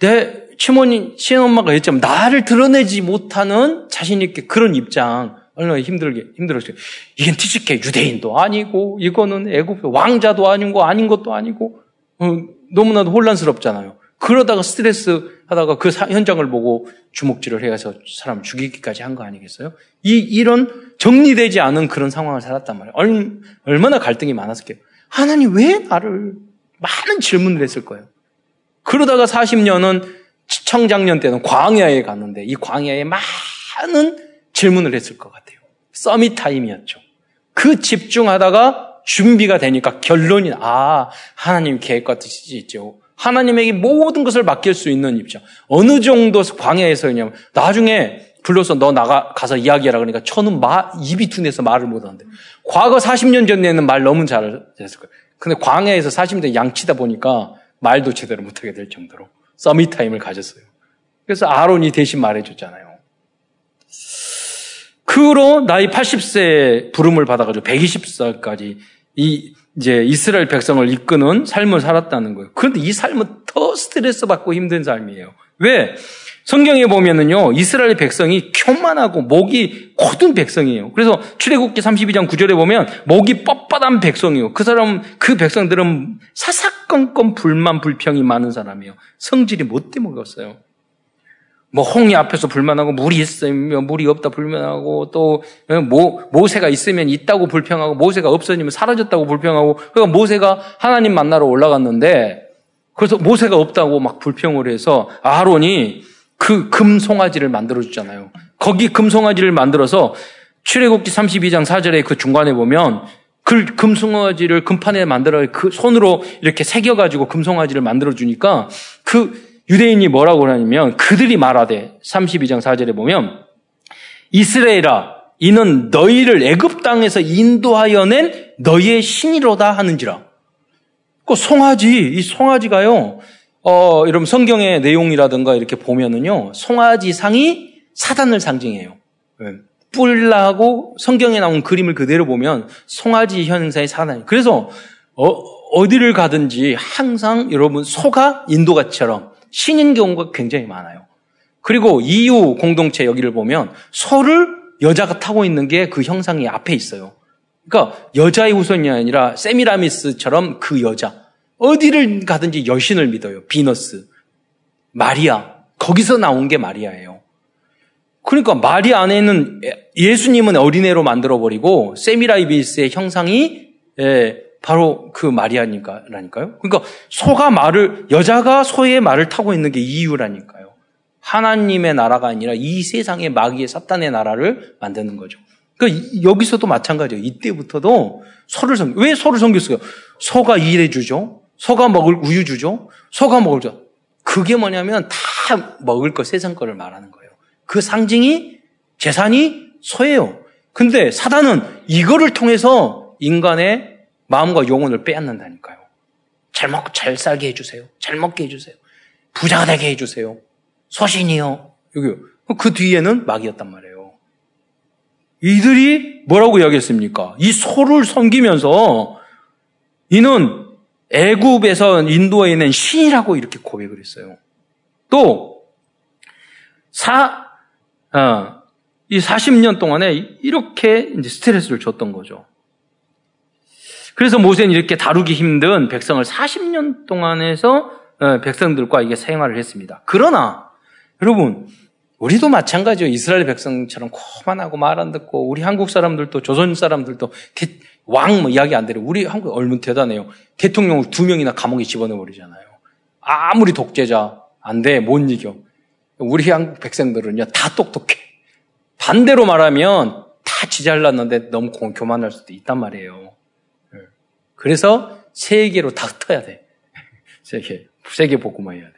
내 친모님, 친엄마가 했지만 나를 드러내지 못하는 자신있게 그런 입장, 얼마나 힘들게, 힘들었어요. 이게 티치케 유대인도 아니고, 이거는 애굽 왕자도 아니고, 아닌 것도 아니고, 어, 너무나도 혼란스럽잖아요. 그러다가 스트레스 하다가 그 사, 현장을 보고 주먹질을 해서 사람 죽이기까지 한 거 아니겠어요? 이, 이런 정리되지 않은 그런 상황을 살았단 말이에요. 얼, 얼마나 갈등이 많았을게요. 하나님 왜 나를 많은 질문을 했을 거예요. 그러다가 40년은 청장년 때는 광야에 갔는데 이 광야에 많은 질문을 했을 것 같아요. 서밋 타임이었죠. 그 집중하다가 준비가 되니까 결론이 아 하나님 계획과 뜻이 있죠. 하나님에게 모든 것을 맡길 수 있는 입장. 어느 정도 광야에서냐면 나중에 불러서 너 나가 가서 이야기하라 그러니까 저는 마, 입이 둔해서 말을 못하는데 과거 40년 전에는 말 너무 잘했을 거예요. 근데 광야에서 40년 양치다 보니까 말도 제대로 못하게 될 정도로 서밋 타임을 가졌어요. 그래서 아론이 대신 말해줬잖아요. 그 후로 나이 80세 부름을 받아가지고 120살까지 이 이제 이스라엘 백성을 이끄는 삶을 살았다는 거예요. 그런데 이 삶은 더 스트레스 받고 힘든 삶이에요. 왜? 성경에 보면은요, 이스라엘 백성이 교만하고 목이 곧은 백성이에요. 그래서 출애굽기 32장 9절에 보면 목이 뻣뻣한 백성이에요. 그 사람, 그 백성들은 사사건건 불만, 불평이 많은 사람이에요. 성질이 못돼 먹었어요. 뭐 홍이 앞에서 불만하고 물이 있으면 물이 없다 불만하고 또 모, 모세가 있으면 있다고 불평하고 모세가 없어지면 사라졌다고 불평하고 그러니까 모세가 하나님 만나러 올라갔는데 그래서 모세가 없다고 막 불평을 해서 아론이 그 금송아지를 만들어 줬잖아요. 거기 금송아지를 만들어서 출애굽기 32장 4절에 그 중간에 보면 그 금송아지를 금판에 만들어 그 손으로 이렇게 새겨 가지고 금송아지를 만들어 주니까 그 유대인이 뭐라고 하냐면 그들이 말하되 32장 4절에 보면 이스라엘아 이는 너희를 애굽 땅에서 인도하여 낸 너희의 신이로다 하는지라. 그 송아지 이 송아지가요. 어, 여러분 성경의 내용이라든가 이렇게 보면은요. 송아지 상이 사단을 상징해요. 예. 뿔나고 성경에 나온 그림을 그대로 보면 송아지 현상의 사단. 그래서 어, 어디를 가든지 항상 여러분 소가 인도가처럼 신인 경우가 굉장히 많아요. 그리고 이유 공동체 여기를 보면 소를 여자가 타고 있는 게 그 형상이 앞에 있어요. 그러니까 여자의 우선이 아니라 세미라미스처럼 그 여자 어디를 가든지 여신을 믿어요. 비너스, 마리아 거기서 나온 게 마리아예요. 그러니까 마리아 안에는 예수님은 어린애로 만들어 버리고 세미라미스의 형상이 예, 바로 그 마리아니까라니까요. 그러니까 소가 말을 여자가 소의 말을 타고 있는 게 이유라니까요. 하나님의 나라가 아니라 이 세상의 마귀의 사탄의 나라를 만드는 거죠. 그러니까 여기서도 마찬가지예요. 이때부터도 소를 섬, 왜 소를 섬겼어요? 소가 일해 주죠. 소가 먹을 우유 주죠. 소가 먹을 죠. 그게 뭐냐면 다 먹을 거 세상 거를 말하는 거예요. 그 상징이 재산이 소예요. 근데 사단은 이거를 통해서 인간의 마음과 영혼을 빼앗는다니까요. 잘 먹고 잘 살게 해주세요. 잘 먹게 해주세요. 부자가 되게 해주세요. 소신이요. 여기요. 그 뒤에는 마귀였단 말이에요. 이들이 뭐라고 이야기했습니까? 이 소를 섬기면서 이는 애굽에서 인도에 있는 신이라고 이렇게 고백을 했어요. 또, 사, 어, 이 40년 동안에 이렇게 이제 스트레스를 줬던 거죠. 그래서 모세는 이렇게 다루기 힘든 백성을 40년 동안 해서 어, 백성들과 이게 생활을 했습니다. 그러나 여러분 우리도 마찬가지요. 이스라엘 백성처럼 코만하고 말 안 듣고 우리 한국 사람들도 조선 사람들도 왕 뭐 이야기 안 들어. 우리 한국 얼마나 대단해요. 대통령을 두 명이나 감옥에 집어넣어 버리잖아요. 아무리 독재자 안 돼, 못 이겨. 우리 한국 백성들은요 다 똑똑해. 반대로 말하면 다 지잘났는데 너무 교만할 수도 있단 말이에요. 그래서 세계로 닥터야 돼. (laughs) 세계, 세계 복음화 해야 돼.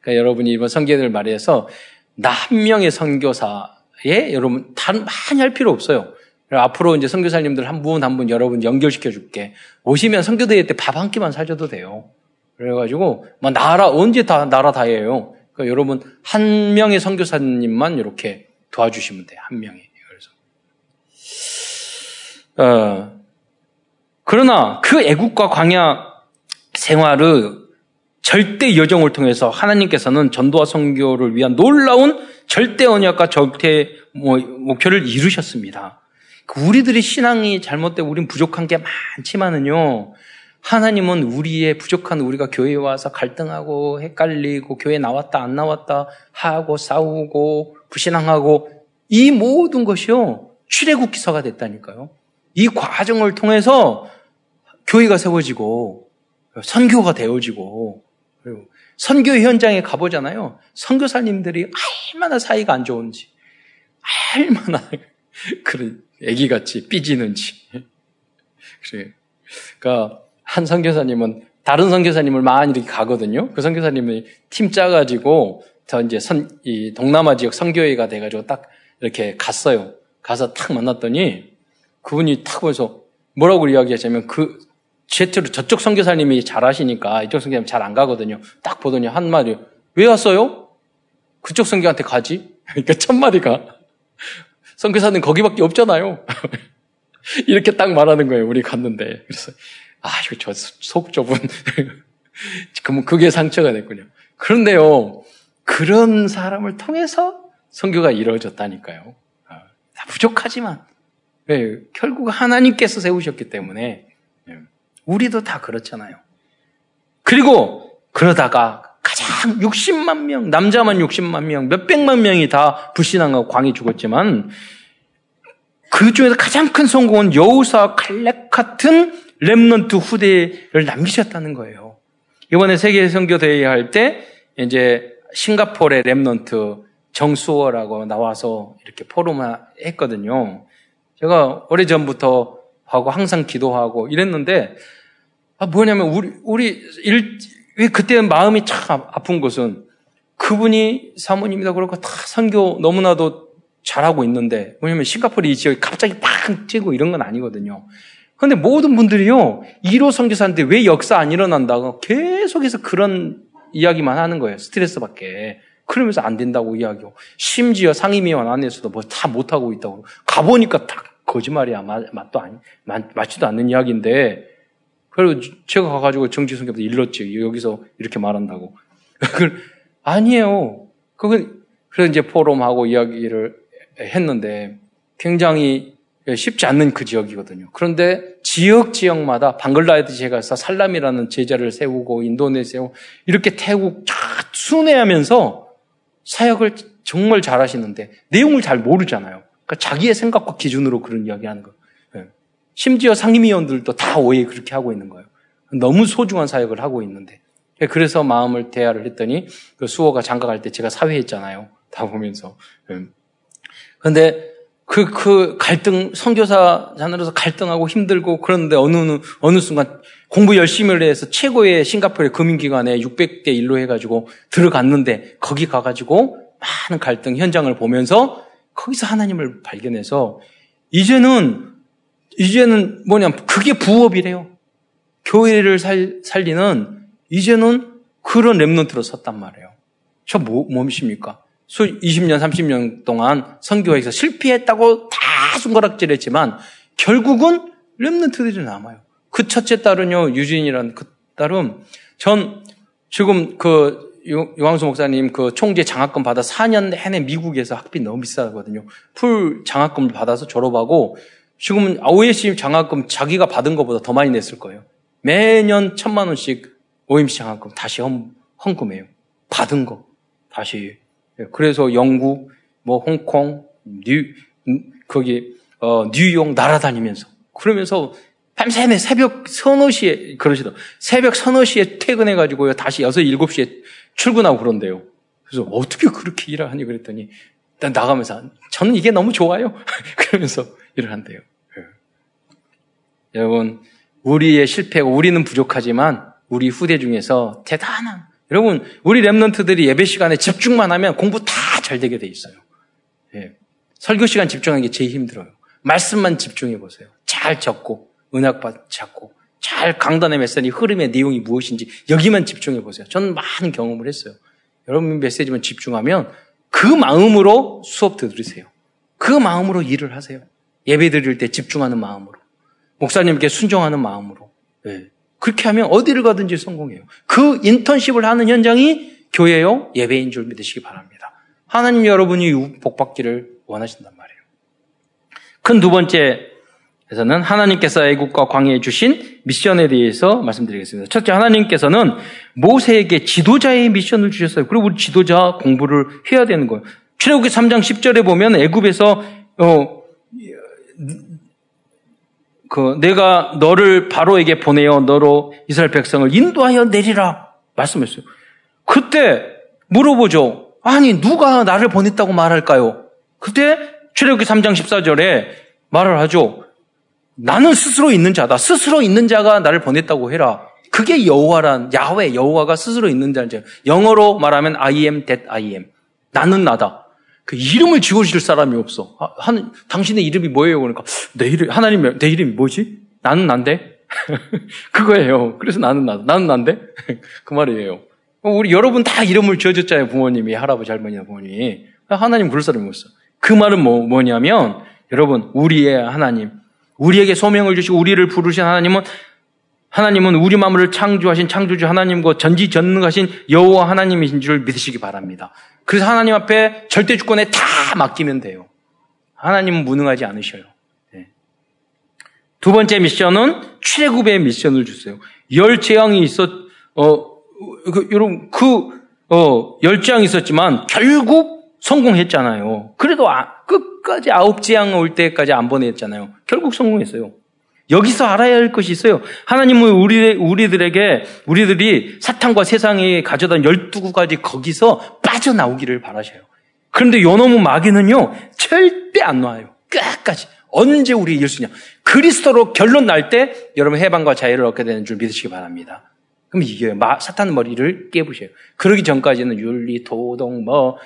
그러니까 여러분이 이번 성경을 말해서 나 한 명의 선교사에 여러분 단 많이 할 필요 없어요. 앞으로 이제 선교사님들 한 분 한 분 여러분 연결시켜 줄게. 오시면 선교대회 때 밥 한 끼만 사줘도 돼요. 그래가지고 뭐 나라 언제 다 나라 다예요. 그러니까 여러분 한 명의 선교사님만 이렇게 도와주시면 돼요. 한 명이. 그래서 어, 그러나 그 애국과 광야 생활을 절대 여정을 통해서 하나님께서는 전도와 선교를 위한 놀라운 절대 언약과 절대 뭐, 목표를 이루셨습니다. 그 우리들이 신앙이 잘못되고 우린 부족한 게 많지만은요. 하나님은 우리의 부족한 우리가 교회에 와서 갈등하고 헷갈리고 교회 나왔다 안 나왔다 하고 싸우고 불신앙하고 이 모든 것이요 출애굽 기사가 됐다니까요. 이 과정을 통해서 교회가 세워지고 선교가 되어지고 그리고 선교 현장에 가보잖아요. 선교사님들이 얼마나 사이가 안 좋은지, 얼마나 (laughs) 그런 애기같이 삐지는지. 그러니까 한 선교사님은 다른 선교사님을 많이 이렇게 가거든요. 그 선교사님이 팀 짜가지고 저 이제 선, 이 동남아 지역 선교회가 돼가지고 딱 이렇게 갔어요. 가서 탁 만났더니 그분이 탁 보면서 뭐라고 이야기하냐면 그 제트로 저쪽 선교사님이 잘하시니까 이쪽 선교사님 잘 안 가거든요. 딱 보더니 한 마디 왜 왔어요? 그쪽 선교한테 가지? (laughs) 그러니까 첫 마디가 선교사님 거기밖에 없잖아요. (laughs) 이렇게 딱 말하는 거예요. 우리 갔는데 그래서 아 이거 저 속 좁은 그러면 그게 상처가 됐군요. 그런데요 그런 사람을 통해서 선교가 이루어졌다니까요. 아, 다 부족하지만 네, 결국 하나님께서 세우셨기 때문에 네, 우리도 다 그렇잖아요. 그리고 그러다가 가장 60만 명, 남자만 60만 명, 몇백만 명이 다 불신앙하고 광이 죽었지만 그 중에서 가장 큰 성공은 여우사 칼렉 같은 렘넌트 후대를 남기셨다는 거예요. 이번에 세계 선교 대회 할 때 이제 싱가포르의 렘넌트 정수어라고 나와서 이렇게 포럼을 했거든요. 제가 오래전부터 하고 항상 기도하고 이랬는데 아 뭐냐면 우리 우리 일, 왜 그때 마음이 참 아픈 것은 그분이 사모님이다 그러고 다 선교 너무나도 잘하고 있는데 뭐냐면 싱가포르 이 지역이 갑자기 팍 찌고 이런 건 아니거든요. 근데 모든 분들이요 1호 선교사인데 왜 역사 안 일어난다고 계속해서 그런 이야기만 하는 거예요. 스트레스밖에. 그러면서 안 된다고 이야기하고 심지어 상임위원 안에서도 뭐 다 못하고 있다고 가보니까 다 거짓말이야. 맛도 아니, 맞지도 않는 이야기인데 그리고 제가 가가지고 정치성경도 일렀지. 여기서 이렇게 말한다고. (laughs) 아니에요. 그건, 그래서 이제 포럼하고 이야기를 했는데 굉장히 쉽지 않는 그 지역이거든요. 그런데 지역 지역마다 방글라데시에 가서 살람이라는 제자를 세우고 인도네시아 이렇게 태국 쫙 순회하면서 사역을 정말 잘하시는데 내용을 잘 모르잖아요. 그러니까 자기의 생각과 기준으로 그런 이야기하는 거. 심지어 상임위원들도 다 오해 그렇게 하고 있는 거예요. 너무 소중한 사역을 하고 있는데. 그래서 마음을 대화를 했더니 그 수호가 장가 갈 때 제가 사회했잖아요. 다 보면서. 그런데 그, 그 갈등, 선교사 자녀로서 갈등하고 힘들고 그런데 어느, 어느 순간 공부 열심히 해서 최고의 싱가포르의 금융기관에 600대 1로 해가지고 들어갔는데 거기 가가지고 많은 갈등 현장을 보면서 거기서 하나님을 발견해서 이제는 이제는 뭐냐면 그게 부업이래요. 교회를 살, 살리는 이제는 그런 랩런트로 섰단 말이에요. 저 뭐, 뭡니까? 20년, 30년 동안 선교에서 실패했다고 다 손가락질했지만 결국은 랩런트들이 남아요. 그 첫째 딸은요, 유진이라는 그 딸은 전 지금 그 요광수 목사님 그 총재 장학금 받아 4년 내내 미국에서 학비 너무 비싸거든요. full 장학금을 받아서 졸업하고 지금은 OSC 장학금 자기가 받은 것보다 더 많이 냈을 거예요. 매년 천만 원씩 OMC 장학금 다시 헌, 헌금해요. 받은 거 다시. 예, 그래서 영국, 뭐 홍콩, 뉴 거기 어, 뉴욕 날아다니면서 그러면서 밤새내 새벽 서너 시에 그러시더 새벽 서너 시에 퇴근해 가지고요 다시 여섯 일곱 시에 출근하고 그런대요. 그래서 어떻게 그렇게 일을 하니 그랬더니 나가면서 저는 이게 너무 좋아요. (laughs) 그러면서 일을 한대요. 여러분, 우리의 실패고 우리는 부족하지만 우리 후대 중에서 대단한 여러분, 우리 랩런트들이 예배 시간에 집중만 하면 공부 다 잘 되게 돼 있어요. 예. 설교 시간 집중하는 게 제일 힘들어요. 말씀만 집중해 보세요. 잘 적고 은학받 찾고 잘 강단의 메시지 흐름의 내용이 무엇인지 여기만 집중해 보세요. 저는 많은 경험을 했어요. 여러분 메시지만 집중하면 그 마음으로 수업 들으세요. 그 마음으로 일을 하세요. 예배 드릴 때 집중하는 마음으로. 목사님께 순종하는 마음으로. 네. 그렇게 하면 어디를 가든지 성공해요. 그 인턴십을 하는 현장이 교회요 예배인 줄 믿으시기 바랍니다. 하나님 여러분이 복받기를 원하신단 말이에요. 큰 두 번째에서는 하나님께서 애국과 광해에 주신 미션에 대해서 말씀드리겠습니다. 첫째 하나님께서는 모세에게 지도자의 미션을 주셨어요. 그리고 우리 지도자 공부를 해야 되는 거예요. 출애굽기 3장 10절에 보면 애굽에서 어, 그 내가 너를 바로에게 보내어 너로 이스라엘 백성을 인도하여 내리라 말씀했어요. 그때 물어보죠. 아니 누가 나를 보냈다고 말할까요? 그때 출애굽기 3장 14절에 말을 하죠. 나는 스스로 있는 자다. 스스로 있는 자가 나를 보냈다고 해라. 그게 여호와란 야훼 여호와가 스스로 있는 자죠. 영어로 말하면 I am that I am. 나는 나다. 그 이름을 지어줄 사람이 없어. 아, 한, 당신의 이름이 뭐예요? 그러니까, 내 이름, 하나님, 내 이름이 뭐지? 나는 난데? (laughs) 그거예요. 그래서 나는 나, 나는 난데? (laughs) 그 말이에요. 우리 여러분 다 이름을 지어줬잖아요. 부모님이, 할아버지, 할머니나 부모님이. 하나님 부를 사람이 없어. 그 말은 뭐, 뭐냐면, 여러분, 우리의 하나님, 우리에게 소명을 주시고 우리를 부르신 하나님은 하나님은 우리 마음을 창조하신 창조주 하나님과 전지전능하신 여호와 하나님이신 줄 믿으시기 바랍니다. 그래서 하나님 앞에 절대 주권에 다 맡기면 돼요. 하나님은 무능하지 않으셔요. 네. 두 번째 미션은 출애굽의 미션을 주세요. 열 재앙이 있었 어 그, 여러분 그 어, 열 재앙이 있었지만 결국 성공했잖아요. 그래도 아, 끝까지 아홉 재앙 올 때까지 안 보냈잖아요. 결국 성공했어요. 여기서 알아야 할 것이 있어요. 하나님은 우리, 우리들에게, 우리들이 사탄과 세상에 가져다 12가지 거기서 빠져나오기를 바라셔요. 그런데 요놈의 마귀는요, 절대 안 놔요. 끝까지. 언제 우리 이길 수 있냐. 그리스도로 결론 날 때 여러분 해방과 자유를 얻게 되는 줄 믿으시기 바랍니다. 그럼 이겨요. 사탄 머리를 깨부셔요. 그러기 전까지는 윤리, 도덕, 뭐,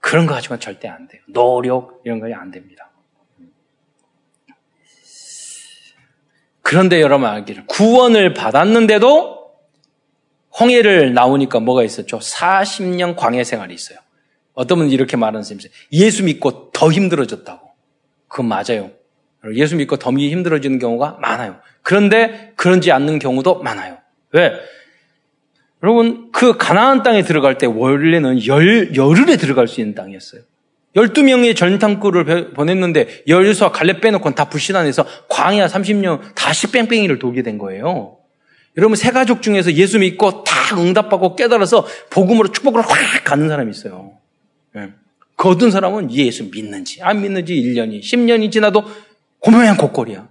그런 거 하지만 절대 안 돼요. 노력, 이런 거안 됩니다. 그런데 여러분 알기를 구원을 받았는데도 홍해를 나오니까 뭐가 있었죠? 40년 광해 생활이 있어요. 어떤 분은 이렇게 말하는 있어요. 예수 믿고 더 힘들어졌다고. 그건 맞아요. 예수 믿고 더 힘들어지는 경우가 많아요. 그런데 그런지 않는 경우도 많아요. 왜? 여러분, 그 가나안 땅에 들어갈 때 원래는 열, 열흘에 들어갈 수 있는 땅이었어요. 12명의 전탕꾼을 보냈는데 열수와 갈렙 빼놓고 다 불신안해서 광야 30년 다시 뺑뺑이를 돌게 된 거예요. 여러분 세 가족 중에서 예수 믿고 다 응답하고 깨달아서 복음으로 축복을 확 가는 사람이 있어요. 네. 그 어떤 사람은 예수 믿는지 안 믿는지 1년이 10년이 지나도 고모양 고꼴이야.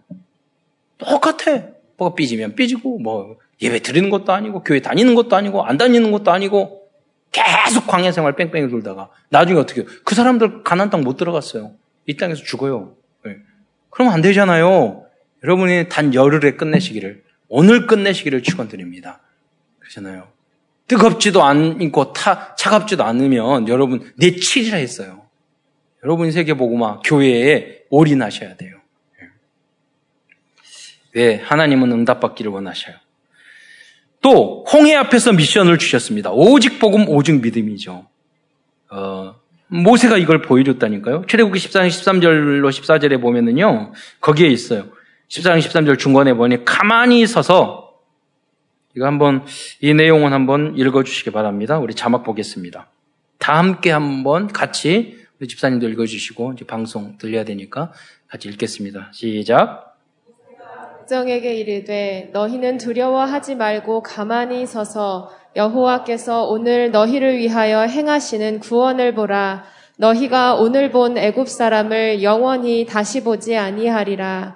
똑같아. 뭐가 삐지면 삐지고 뭐 예배 드리는 것도 아니고 교회 다니는 것도 아니고 안 다니는 것도 아니고 계속 광야 생활 뺑뺑이 돌다가 나중에 어떻게 해요? 그 사람들 가난 땅 못 들어갔어요. 이 땅에서 죽어요. 네. 그러면 안 되잖아요. 여러분이 단 열흘에 끝내시기를 오늘 끝내시기를 축원드립니다. 그러잖아요. 뜨겁지도 않고 타, 차갑지도 않으면 여러분 내치리라 했어요. 여러분 세계보고마 교회에 올인하셔야 돼요. 네. 왜 하나님은 응답받기를 원하셔요. 또 홍해 앞에서 미션을 주셨습니다. 오직 복음, 오직 믿음이죠. 어, 모세가 이걸 보여줬다니까요. 출애굽기 14장 13절로 14절에 보면은요. 거기에 있어요. 14장 13절 중간에 보니 가만히 서서 이거 한번 이 내용은 한번 읽어 주시기 바랍니다. 우리 자막 보겠습니다. 다 함께 한번 같이 우리 집사님도 읽어 주시고 이제 방송 들려야 되니까 같이 읽겠습니다. 시작. 백정에게 이르되 너희는 두려워하지 말고 가만히 서서 여호와께서 오늘 너희를 위하여 행하시는 구원을 보라. 너희가 오늘 본 애굽 사람을 영원히 다시 보지 아니하리라.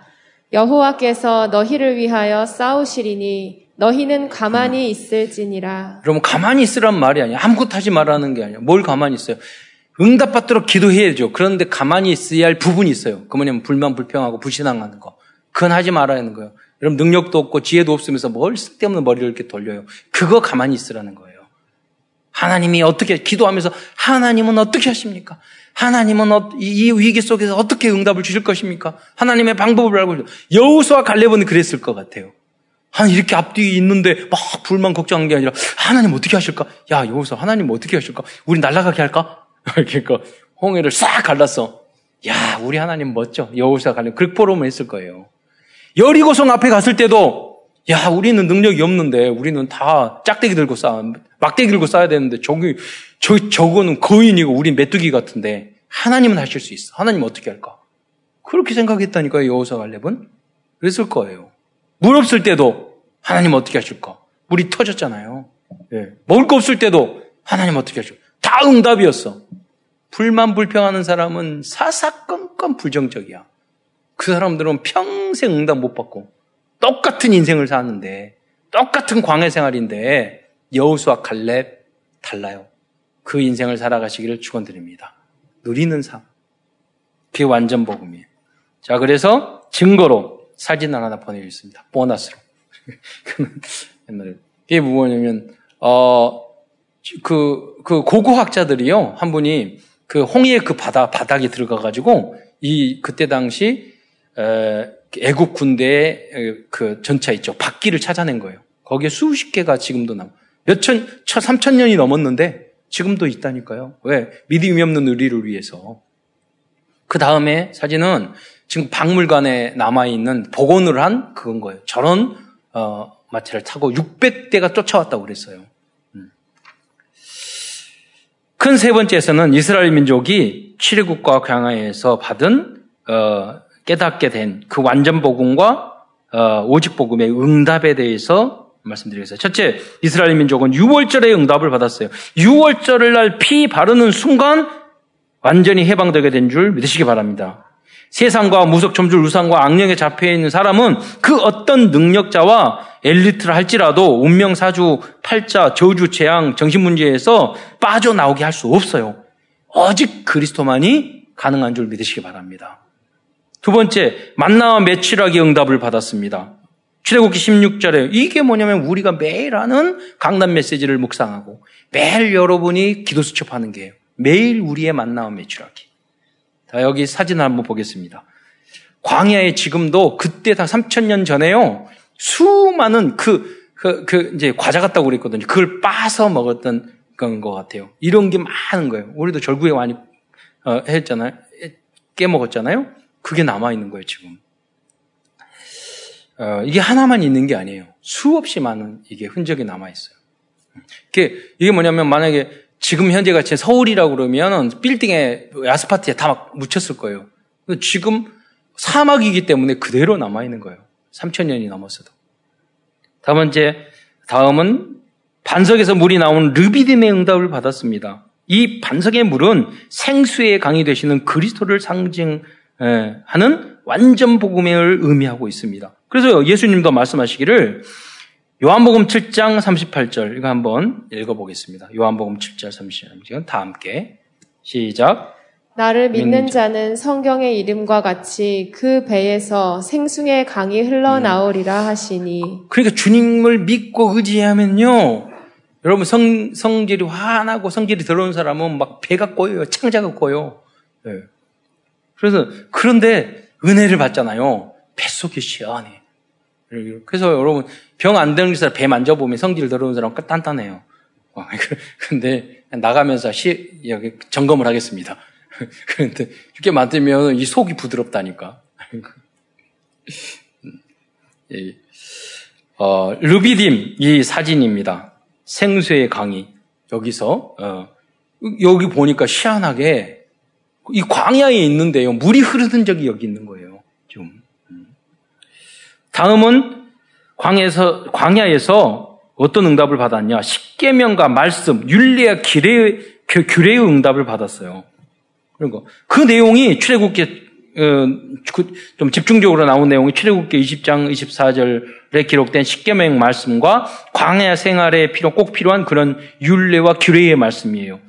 여호와께서 너희를 위하여 싸우시리니 너희는 가만히 있을지니라. 그러면 가만히 있으란 말이 아니야. 아무것도 하지 말라는 게 아니야. 뭘 가만히 있어요? 응답받도록 기도해야죠. 그런데 가만히 있어야 할 부분이 있어요. 그 뭐냐면 불만 불평하고 불신앙하는 거. 그건 하지 말아야 하는 거예요. 여러분 능력도 없고 지혜도 없으면서 뭘 쓸데없는 머리를 이렇게 돌려요. 그거 가만히 있으라는 거예요. 하나님이 어떻게 기도하면서 하나님은 어떻게 하십니까? 하나님은 어, 이 위기 속에서 어떻게 응답을 주실 것입니까? 하나님의 방법을 알고 여우수와 갈렙은 그랬을 것 같아요. 하나님 이렇게 앞뒤 있는데 막 불만 걱정한 게 아니라 하나님 어떻게 하실까? 야 여우수 하나님 어떻게 하실까? 우리 날아가게 할까? (laughs) 그러니까 홍해를 싹 갈랐어. 야 우리 하나님 멋져. 여우수와 갈렙 극보로만 했을 거예요. 여리고성 앞에 갔을 때도 야, 우리는 능력이 없는데, 우리는 다 짝대기 들고 싸, 막대기 들고 싸야 되는데, 저기, 저, 저거는 거인이고, 우린 메뚜기 같은데, 하나님은 하실 수 있어. 하나님 어떻게 할까? 그렇게 생각했다니까요, 여호사 갈렙은. 그랬을 거예요. 물 없을 때도, 하나님 어떻게 하실까? 물이 터졌잖아요. 예. 먹을 거 없을 때도, 하나님 어떻게 하실까? 다 응답이었어. 불만 불평하는 사람은 사사건건 불정적이야. 그 사람들은 평생 응답 못 받고 똑같은 인생을 사는데 똑같은 광해 생활인데 여우수와 갈렙 달라요. 그 인생을 살아가시기를 축원드립니다. 누리는 삶. 그게 완전 복음이에요. 자, 그래서 증거로 사진을 하나 보내주습니다 보너스로. (laughs) 옛날에. 이게 뭐냐면, 어, 그, 그 고고학자들이요. 한 분이 그 홍해 그 바다, 바닥에 들어가가지고 이, 그때 당시 애국 군대의 그 전차 있죠. 바퀴를 찾아낸 거예요. 거기에 수십 개가 지금도 남. 몇 천, 천, 삼천 년이 넘었는데 지금도 있다니까요. 왜? 믿음이 없는 의리를 위해서. 그 다음에 사진은 지금 박물관에 남아있는 복원을 한 그건 거예요. 저런, 어, 마차를 타고 600대가 쫓아왔다고 그랬어요. 음. 큰세 번째에서는 이스라엘 민족이 출애국과 광야에서 받은 어, 깨닫게 된 그 완전 복음과 어, 오직 복음의 응답에 대해서 말씀드리겠습니다. 첫째, 이스라엘 민족은 6월절의 응답을 받았어요. 6월절을 날 피 바르는 순간 완전히 해방되게 된 줄 믿으시기 바랍니다. 세상과 무속 점줄 우상과 악령에 잡혀 있는 사람은 그 어떤 능력자와 엘리트를 할지라도 운명 사주 팔자 저주 재앙 정신 문제에서 빠져나오게 할 수 없어요. 오직 그리스도만이 가능한 줄 믿으시기 바랍니다. 두 번째, 만나와 매출하기 응답을 받았습니다. 출애굽기 16절에 이게 뭐냐면 우리가 매일 하는 강단 메시지를 묵상하고 매일 여러분이 기도 수첩하는 게요. 매일 우리의 만나와 매출하기. 자, 여기 사진을 한번 보겠습니다. 광야에 지금도 그때 다 3천년 전에요. 수많은 그, 그, 그, 이제 과자 같다고 그랬거든요. 그걸 빠서 먹었던 그런 것 같아요. 이런 게 많은 거예요. 우리도 절구에 많이 어, 했잖아요. 깨먹었잖아요. 그게 남아있는 거예요, 지금. 어, 이게 하나만 있는 게 아니에요. 수없이 많은 이게 흔적이 남아있어요. 이게, 이게 뭐냐면 만약에 지금 현재 같이 서울이라고 그러면 빌딩에 아스파트에 다 막 묻혔을 거예요. 지금 사막이기 때문에 그대로 남아있는 거예요. 3천년이 넘었어도. 다음 번째, 다음은 반석에서 물이 나오는 르비딤의 응답을 받았습니다. 이 반석의 물은 생수의 강이 되시는 그리스도를 상징, 예, 하는 완전 복음을 의미하고 있습니다. 그래서 예수님도 말씀하시기를 요한복음 7장 38절 이거 한번 읽어보겠습니다. 요한복음 7장 38절 다 함께 시작. 나를 믿는 자는 성경의 이름과 같이 그 배에서 생수의 강이 흘러나오리라 하시니. 그러니까 주님을 믿고 의지하면요. 여러분 성, 성질이 화나고 성질이 더러운 사람은 막 배가 꼬여요. 창자가 꼬여. 네. 그래서 그런데 은혜를 받잖아요. 뱃속이 시원해. 그래서 여러분 병 안 되는 사람 배 만져보면 성질 더러운 사람 단단해요. 어, (laughs) 근데 나가면서 시, 여기 점검을 하겠습니다. (laughs) 그런데 이렇게 만들면 이 속이 부드럽다니까. (laughs) 어, 루비딤 이 사진입니다. 생수의 강이 여기서 어, 여기 보니까 희한하게 이 광야에 있는데요. 물이 흐르는 적이 여기 있는 거예요. 좀. 음. 다음은 광야에서, 광야에서 어떤 응답을 받았냐? 십계명과 말씀, 윤리와 규례의, 규례의 응답을 받았어요. 그리고 그 내용이 출애굽기 어, 그좀 집중적으로 나온 내용이 출애굽기 20장 24절에 기록된 십계명 말씀과 광야 생활에 필요 꼭 필요한 그런 윤례와 규례의 말씀이에요.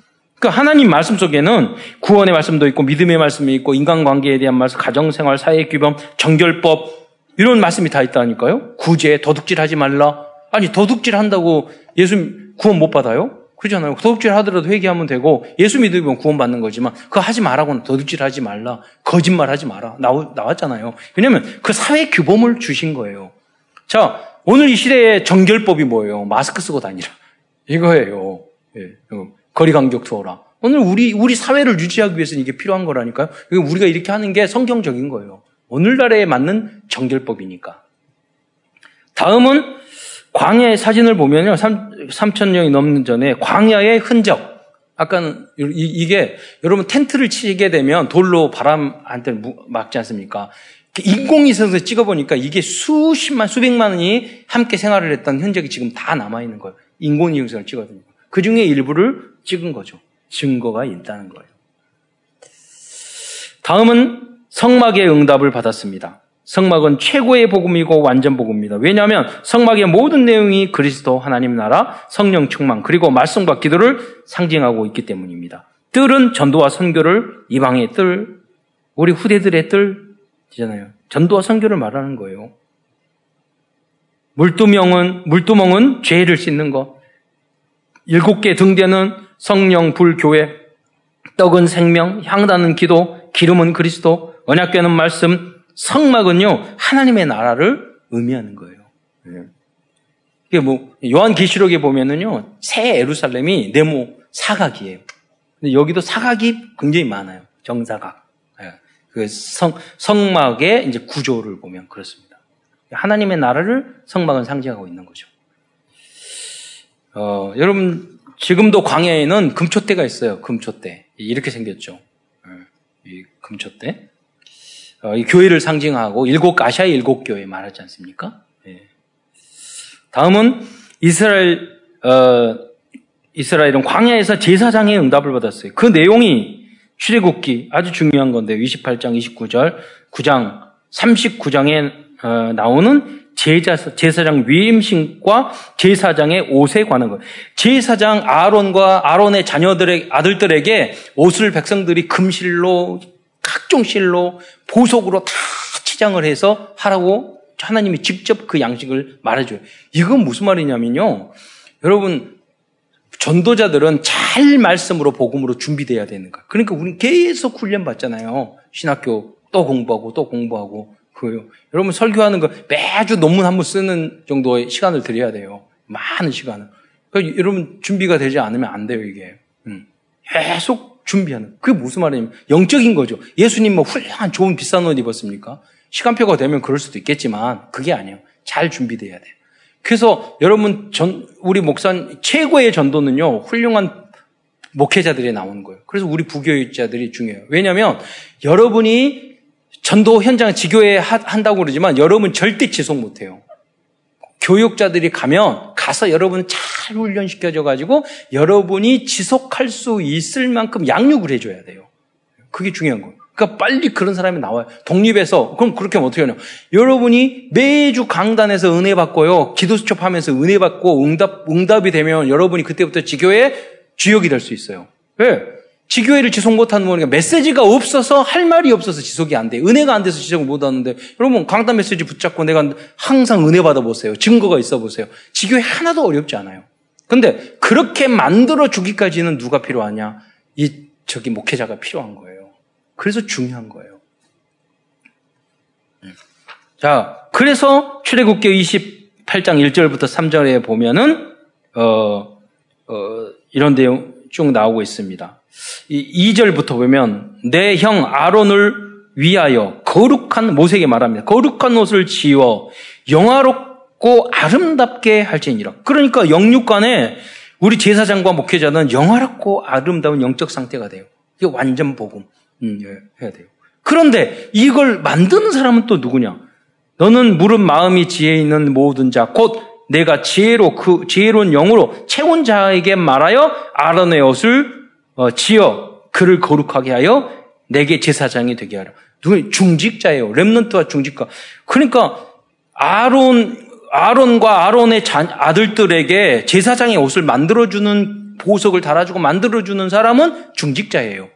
그 하나님 말씀 속에는 구원의 말씀도 있고 믿음의 말씀이 있고 인간관계에 대한 말씀, 가정생활, 사회규범, 정결법 이런 말씀이 다 있다니까요. 구제, 도둑질하지 말라. 아니 도둑질 한다고 예수 구원 못 받아요? 그러잖아요. 도둑질 하더라도 회개하면 되고 예수 믿으면 구원 받는 거지만 그거 하지 말라고는 도둑질 하지 말라. 거짓말 하지 마라. 나오, 나왔잖아요. 왜냐면 그 사회 규범을 주신 거예요. 자, 오늘 이 시대의 정결법이 뭐예요? 마스크 쓰고 다니라. 이거예요. 예. 거리 간격 투어라. 오늘 우리, 우리 사회를 유지하기 위해서는 이게 필요한 거라니까요. 우리가 이렇게 하는 게 성경적인 거예요. 오늘날에 맞는 정결법이니까. 다음은 광야의 사진을 보면요. 3, 3천년이 넘는 전에 광야의 흔적. 아까는 이, 게 여러분 텐트를 치게 되면 돌로 바람한테 막지 않습니까? 인공위성에서 찍어보니까 이게 수십만, 수백만이 함께 생활을 했던 흔적이 지금 다 남아 있는 거예요. 인공위성을 찍어보니까. 그 중에 일부를 찍은 거죠. 증거가 있다는 거예요. 다음은 성막의 응답을 받았습니다. 성막은 최고의 복음이고 완전 복음입니다. 왜냐하면 성막의 모든 내용이 그리스도 하나님 나라, 성령 충만, 그리고 말씀과 기도를 상징하고 있기 때문입니다. 뜰은 전도와 선교를 이방의 뜰, 우리 후대들의 뜰이잖아요. 전도와 선교를 말하는 거예요. 물두멍은 물두멍은 죄를 씻는 것. 일곱 개 등대는 성령 불 교회, 떡은 생명, 향단은 기도, 기름은 그리스도, 언약궤는 말씀, 성막은요, 하나님의 나라를 의미하는 거예요. 예. 이게 뭐, 요한 계시록에 보면은요, 새 에루살렘이 네모 사각이에요. 근데 여기도 사각이 굉장히 많아요. 정사각. 예. 그 성, 성막의 이제 구조를 보면 그렇습니다. 하나님의 나라를 성막은 상징하고 있는 거죠. 어, 여러분, 지금도 광야에는 금초대가 있어요. 금초대. 이렇게 생겼죠. 예. 이 금초대. 어, 이 교회를 상징하고 일곱 아시아의 일곱 교회 말하지 않습니까? 예. 다음은 이스라엘 어, 이스라엘은 광야에서 제사장의 응답을 받았어요. 그 내용이 출애굽기 아주 중요한 건데 28장 29절 9장 39장에 어, 나오는 제자, 제사장 위임신과 제사장의 옷에 관한 것. 제사장 아론과 아론의 자녀들의 아들들에게 옷을 백성들이 금실로 각종 실로 보석으로 다 치장을 해서 하라고 하나님이 직접 그 양식을 말해줘요. 이건 무슨 말이냐면요. 여러분, 전도자들은 잘 말씀으로 복음으로 준비돼야 되는 거예요. 그러니까 우리는 계속 훈련 받잖아요. 신학교 또 공부하고 또 공부하고 그요. 여러분 설교하는 거 매주 논문 한 번 쓰는 정도의 시간을 드려야 돼요. 많은 시간을. 그러니까 여러분 준비가 되지 않으면 안 돼요 이게. 음. 계속 준비하는. 그게 무슨 말이냐면 영적인 거죠. 예수님 뭐 훌륭한 좋은 비싼 옷 입었습니까? 시간표가 되면 그럴 수도 있겠지만 그게 아니에요. 잘 준비돼야 돼요. 그래서 여러분 전 우리 목사 최고의 전도는요 훌륭한 목회자들이 나오는 거예요. 그래서 우리 부교육자들이 중요해요. 왜냐하면 여러분이 전도 현장 지교회 한다고 그러지만 여러분 절대 지속 못해요. 교육자들이 가면 가서 여러분 잘 훈련시켜줘 가지고 여러분이 지속할 수 있을 만큼 양육을 해줘야 돼요. 그게 중요한 거예요. 그러니까 빨리 그런 사람이 나와요. 독립해서 그럼 그렇게 하면 어떻게 하냐? 여러분이 매주 강단에서 은혜 받고요, 기도 수첩하면서 은혜 받고 응답 응답이 되면 여러분이 그때부터 지교의 주역이 될 수 있어요. 왜? 네. 지교회를 지속 못하는 거니까 메시지가 없어서 할 말이 없어서 지속이 안 돼. 은혜가 안 돼서 지속을 못 하는데 여러분 강단 메시지 붙잡고 내가 항상 은혜 받아 보세요. 증거가 있어 보세요. 지교회 하나도 어렵지 않아요. 근데 그렇게 만들어 주기까지는 누가 필요하냐? 이 저기 목회자가 필요한 거예요. 그래서 중요한 거예요. 자, 그래서 출애굽기 28장 1절부터 3절에 보면은 어, 어, 이런 내용 쭉 나오고 있습니다. 2절부터 보면 내 형 아론을 위하여 거룩한 모세에게 말합니다. 거룩한 옷을 지어 영화롭고 아름답게 할지니라. 그러니까 영육간에 우리 제사장과 목회자는 영화롭고 아름다운 영적 상태가 돼요. 이게 완전 복음 음, 예, 해야 돼요. 그런데 이걸 만드는 사람은 또 누구냐? 너는 물은 마음이 지혜 있는 모든 자, 곧 내가 지혜로 그 지혜로운 영으로 채운 자에게 말하여 아론의 옷을 어, 지어 그를 거룩하게 하여 내게 제사장이 되게 하라. 누구 중직자예요. 렘넌트와 중직자. 그러니까 아론 아론과 아론의 아들들에게 제사장의 옷을 만들어주는 보석을 달아주고 만들어주는 사람은 중직자예요.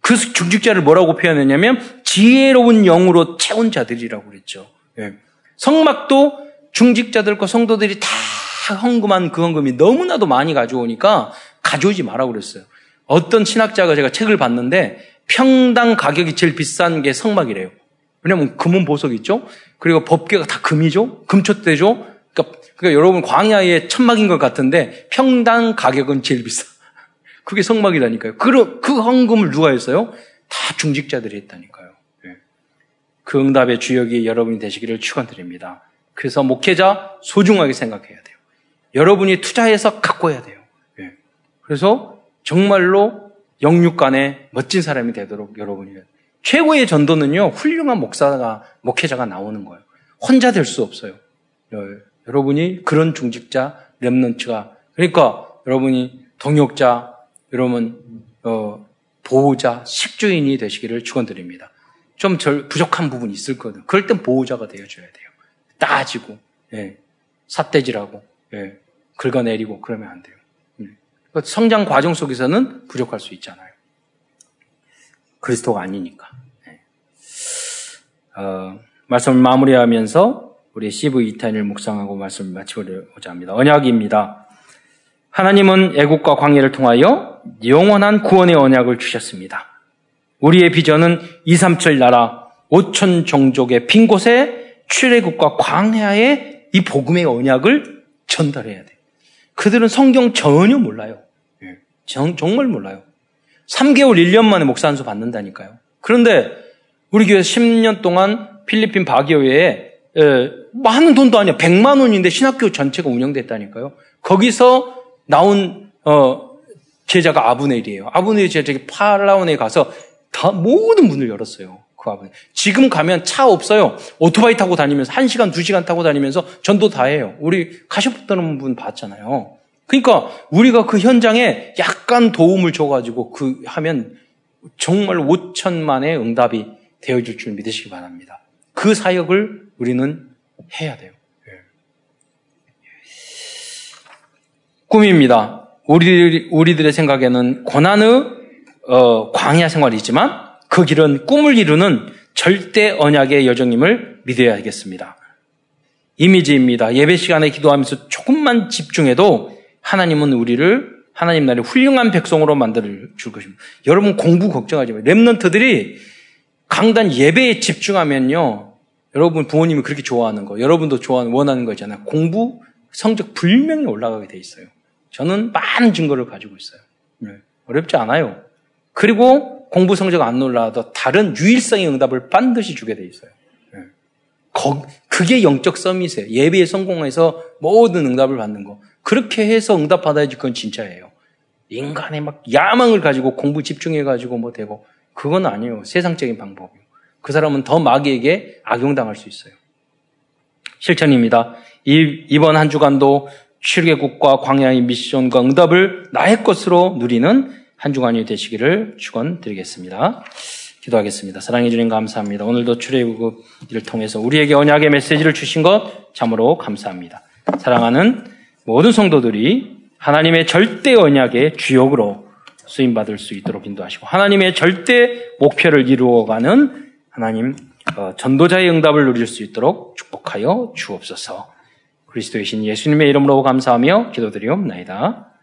그 중직자를 뭐라고 표현했냐면 지혜로운 영으로 채운 자들이라고 그랬죠. 예. 성막도 중직자들과 성도들이 다 헌금한 그 헌금이 너무나도 많이 가져오니까 가져오지 말라고 그랬어요. 어떤 신학자가 제가 책을 봤는데 평당 가격이 제일 비싼 게 성막이래요. 왜냐면 금은 보석 있죠? 그리고 법계가 다 금이죠? 금초대죠? 그러니까, 그러니까 여러분 광야의 천막인 것 같은데 평당 가격은 제일 비싸. (laughs) 그게 성막이라니까요. 그, 그 헌금을 누가 했어요? 다 중직자들이 했다니까요. 네. 그 응답의 주역이 여러분이 되시기를 축원드립니다. 그래서 목회자 소중하게 생각해야 돼요. 여러분이 투자해서 갖고 해야 돼요. 예. 그래서 정말로 영육간에 멋진 사람이 되도록 여러분이 최고의 전도는요 훌륭한 목사가 목회자가 나오는 거예요. 혼자 될 수 없어요. 여러분이 그런 중직자 렘넌츠가 그러니까 여러분이 동역자 여러분 어, 보호자 식주인이 되시기를 축원드립니다. 좀 절, 부족한 부분이 있을 거든. 그럴 땐 보호자가 되어줘야 돼요. 따지고 예, 삿대질하고 예, 긁어내리고 그러면 안 돼요. 예. 성장 과정 속에서는 부족할 수 있잖아요. 그리스도가 아니니까. 예. 어, 말씀을 마무리하면서 우리 CV 2탄을 묵상하고 말씀을 마치고자 합니다. 언약입니다. 하나님은 애국과 광해를 통하여 영원한 구원의 언약을 주셨습니다. 우리의 비전은 2, 3, 7 나라 5천 종족의 빈 곳에 출애굽과 광야의 이 복음의 언약을 전달해야 돼. 그들은 성경 전혀 몰라요. 예. 정, 정말 몰라요. 3개월, 1년 만에 목사 한 수 받는다니까요. 그런데 우리 교회 10년 동안 필리핀 바기오에 에, 많은 돈도 아니야. 100만 원인데 신학교 전체가 운영됐다니까요. 거기서 나온 어, 제자가 아브넬이에요. 아브넬이 제자가 팔라운에 가서 다 모든 문을 열었어요. 그 아버님. 지금 가면 차 없어요. 오토바이 타고 다니면서 1시간, 2시간 타고 다니면서 전도 다 해요. 우리 가셨다는 분 봤잖아요. 그러니까 우리가 그 현장에 약간 도움을 줘가지고 그 하면 정말 5천만의 응답이 되어줄 줄 믿으시기 바랍니다. 그 사역을 우리는 해야 돼요. 예. 꿈입니다. 우리, 우리들의 생각에는 고난의 어, 광야 생활이지만 그 길은 꿈을 이루는 절대 언약의 여정임을 믿어야겠습니다. 이미지입니다. 예배 시간에 기도하면서 조금만 집중해도 하나님은 우리를 하나님 나라의 훌륭한 백성으로 만들어 줄 것입니다. 여러분 공부 걱정하지 마요. 랩런트들이 강단 예배에 집중하면요. 여러분 부모님이 그렇게 좋아하는 거, 여러분도 좋아하는, 원하는 거 있잖아요. 공부 성적 불명히 올라가게 돼 있어요. 저는 많은 증거를 가지고 있어요. 네. 어렵지 않아요. 그리고 공부 성적 안 올라도 다른 유일성의 응답을 반드시 주게 돼 있어요. 네. 그게 영적 썸이세요. 예배에 성공해서 모든 응답을 받는 거. 그렇게 해서 응답 받아야지 그건 진짜예요. 인간의 막 야망을 가지고 공부 집중해 가지고 뭐 되고 그건 아니에요. 세상적인 방법이요. 그 사람은 더 마귀에게 악용당할 수 있어요. 실천입니다. 이, 이번 한 주간도 출애국과 광야의 미션과 응답을 나의 것으로 누리는 한 주간이 되시기를 축원드리겠습니다. 기도하겠습니다. 사랑해 주님 감사합니다. 오늘도 출애굽을 통해서 우리에게 언약의 메시지를 주신 것 참으로 감사합니다. 사랑하는 모든 성도들이 하나님의 절대 언약의 주역으로 쓰임 받을 수 있도록 인도하시고 하나님의 절대 목표를 이루어가는 하나님 어, 전도자의 응답을 누릴 수 있도록 축복하여 주옵소서. 그리스도의 신 예수님의 이름으로 감사하며 기도드리옵나이다.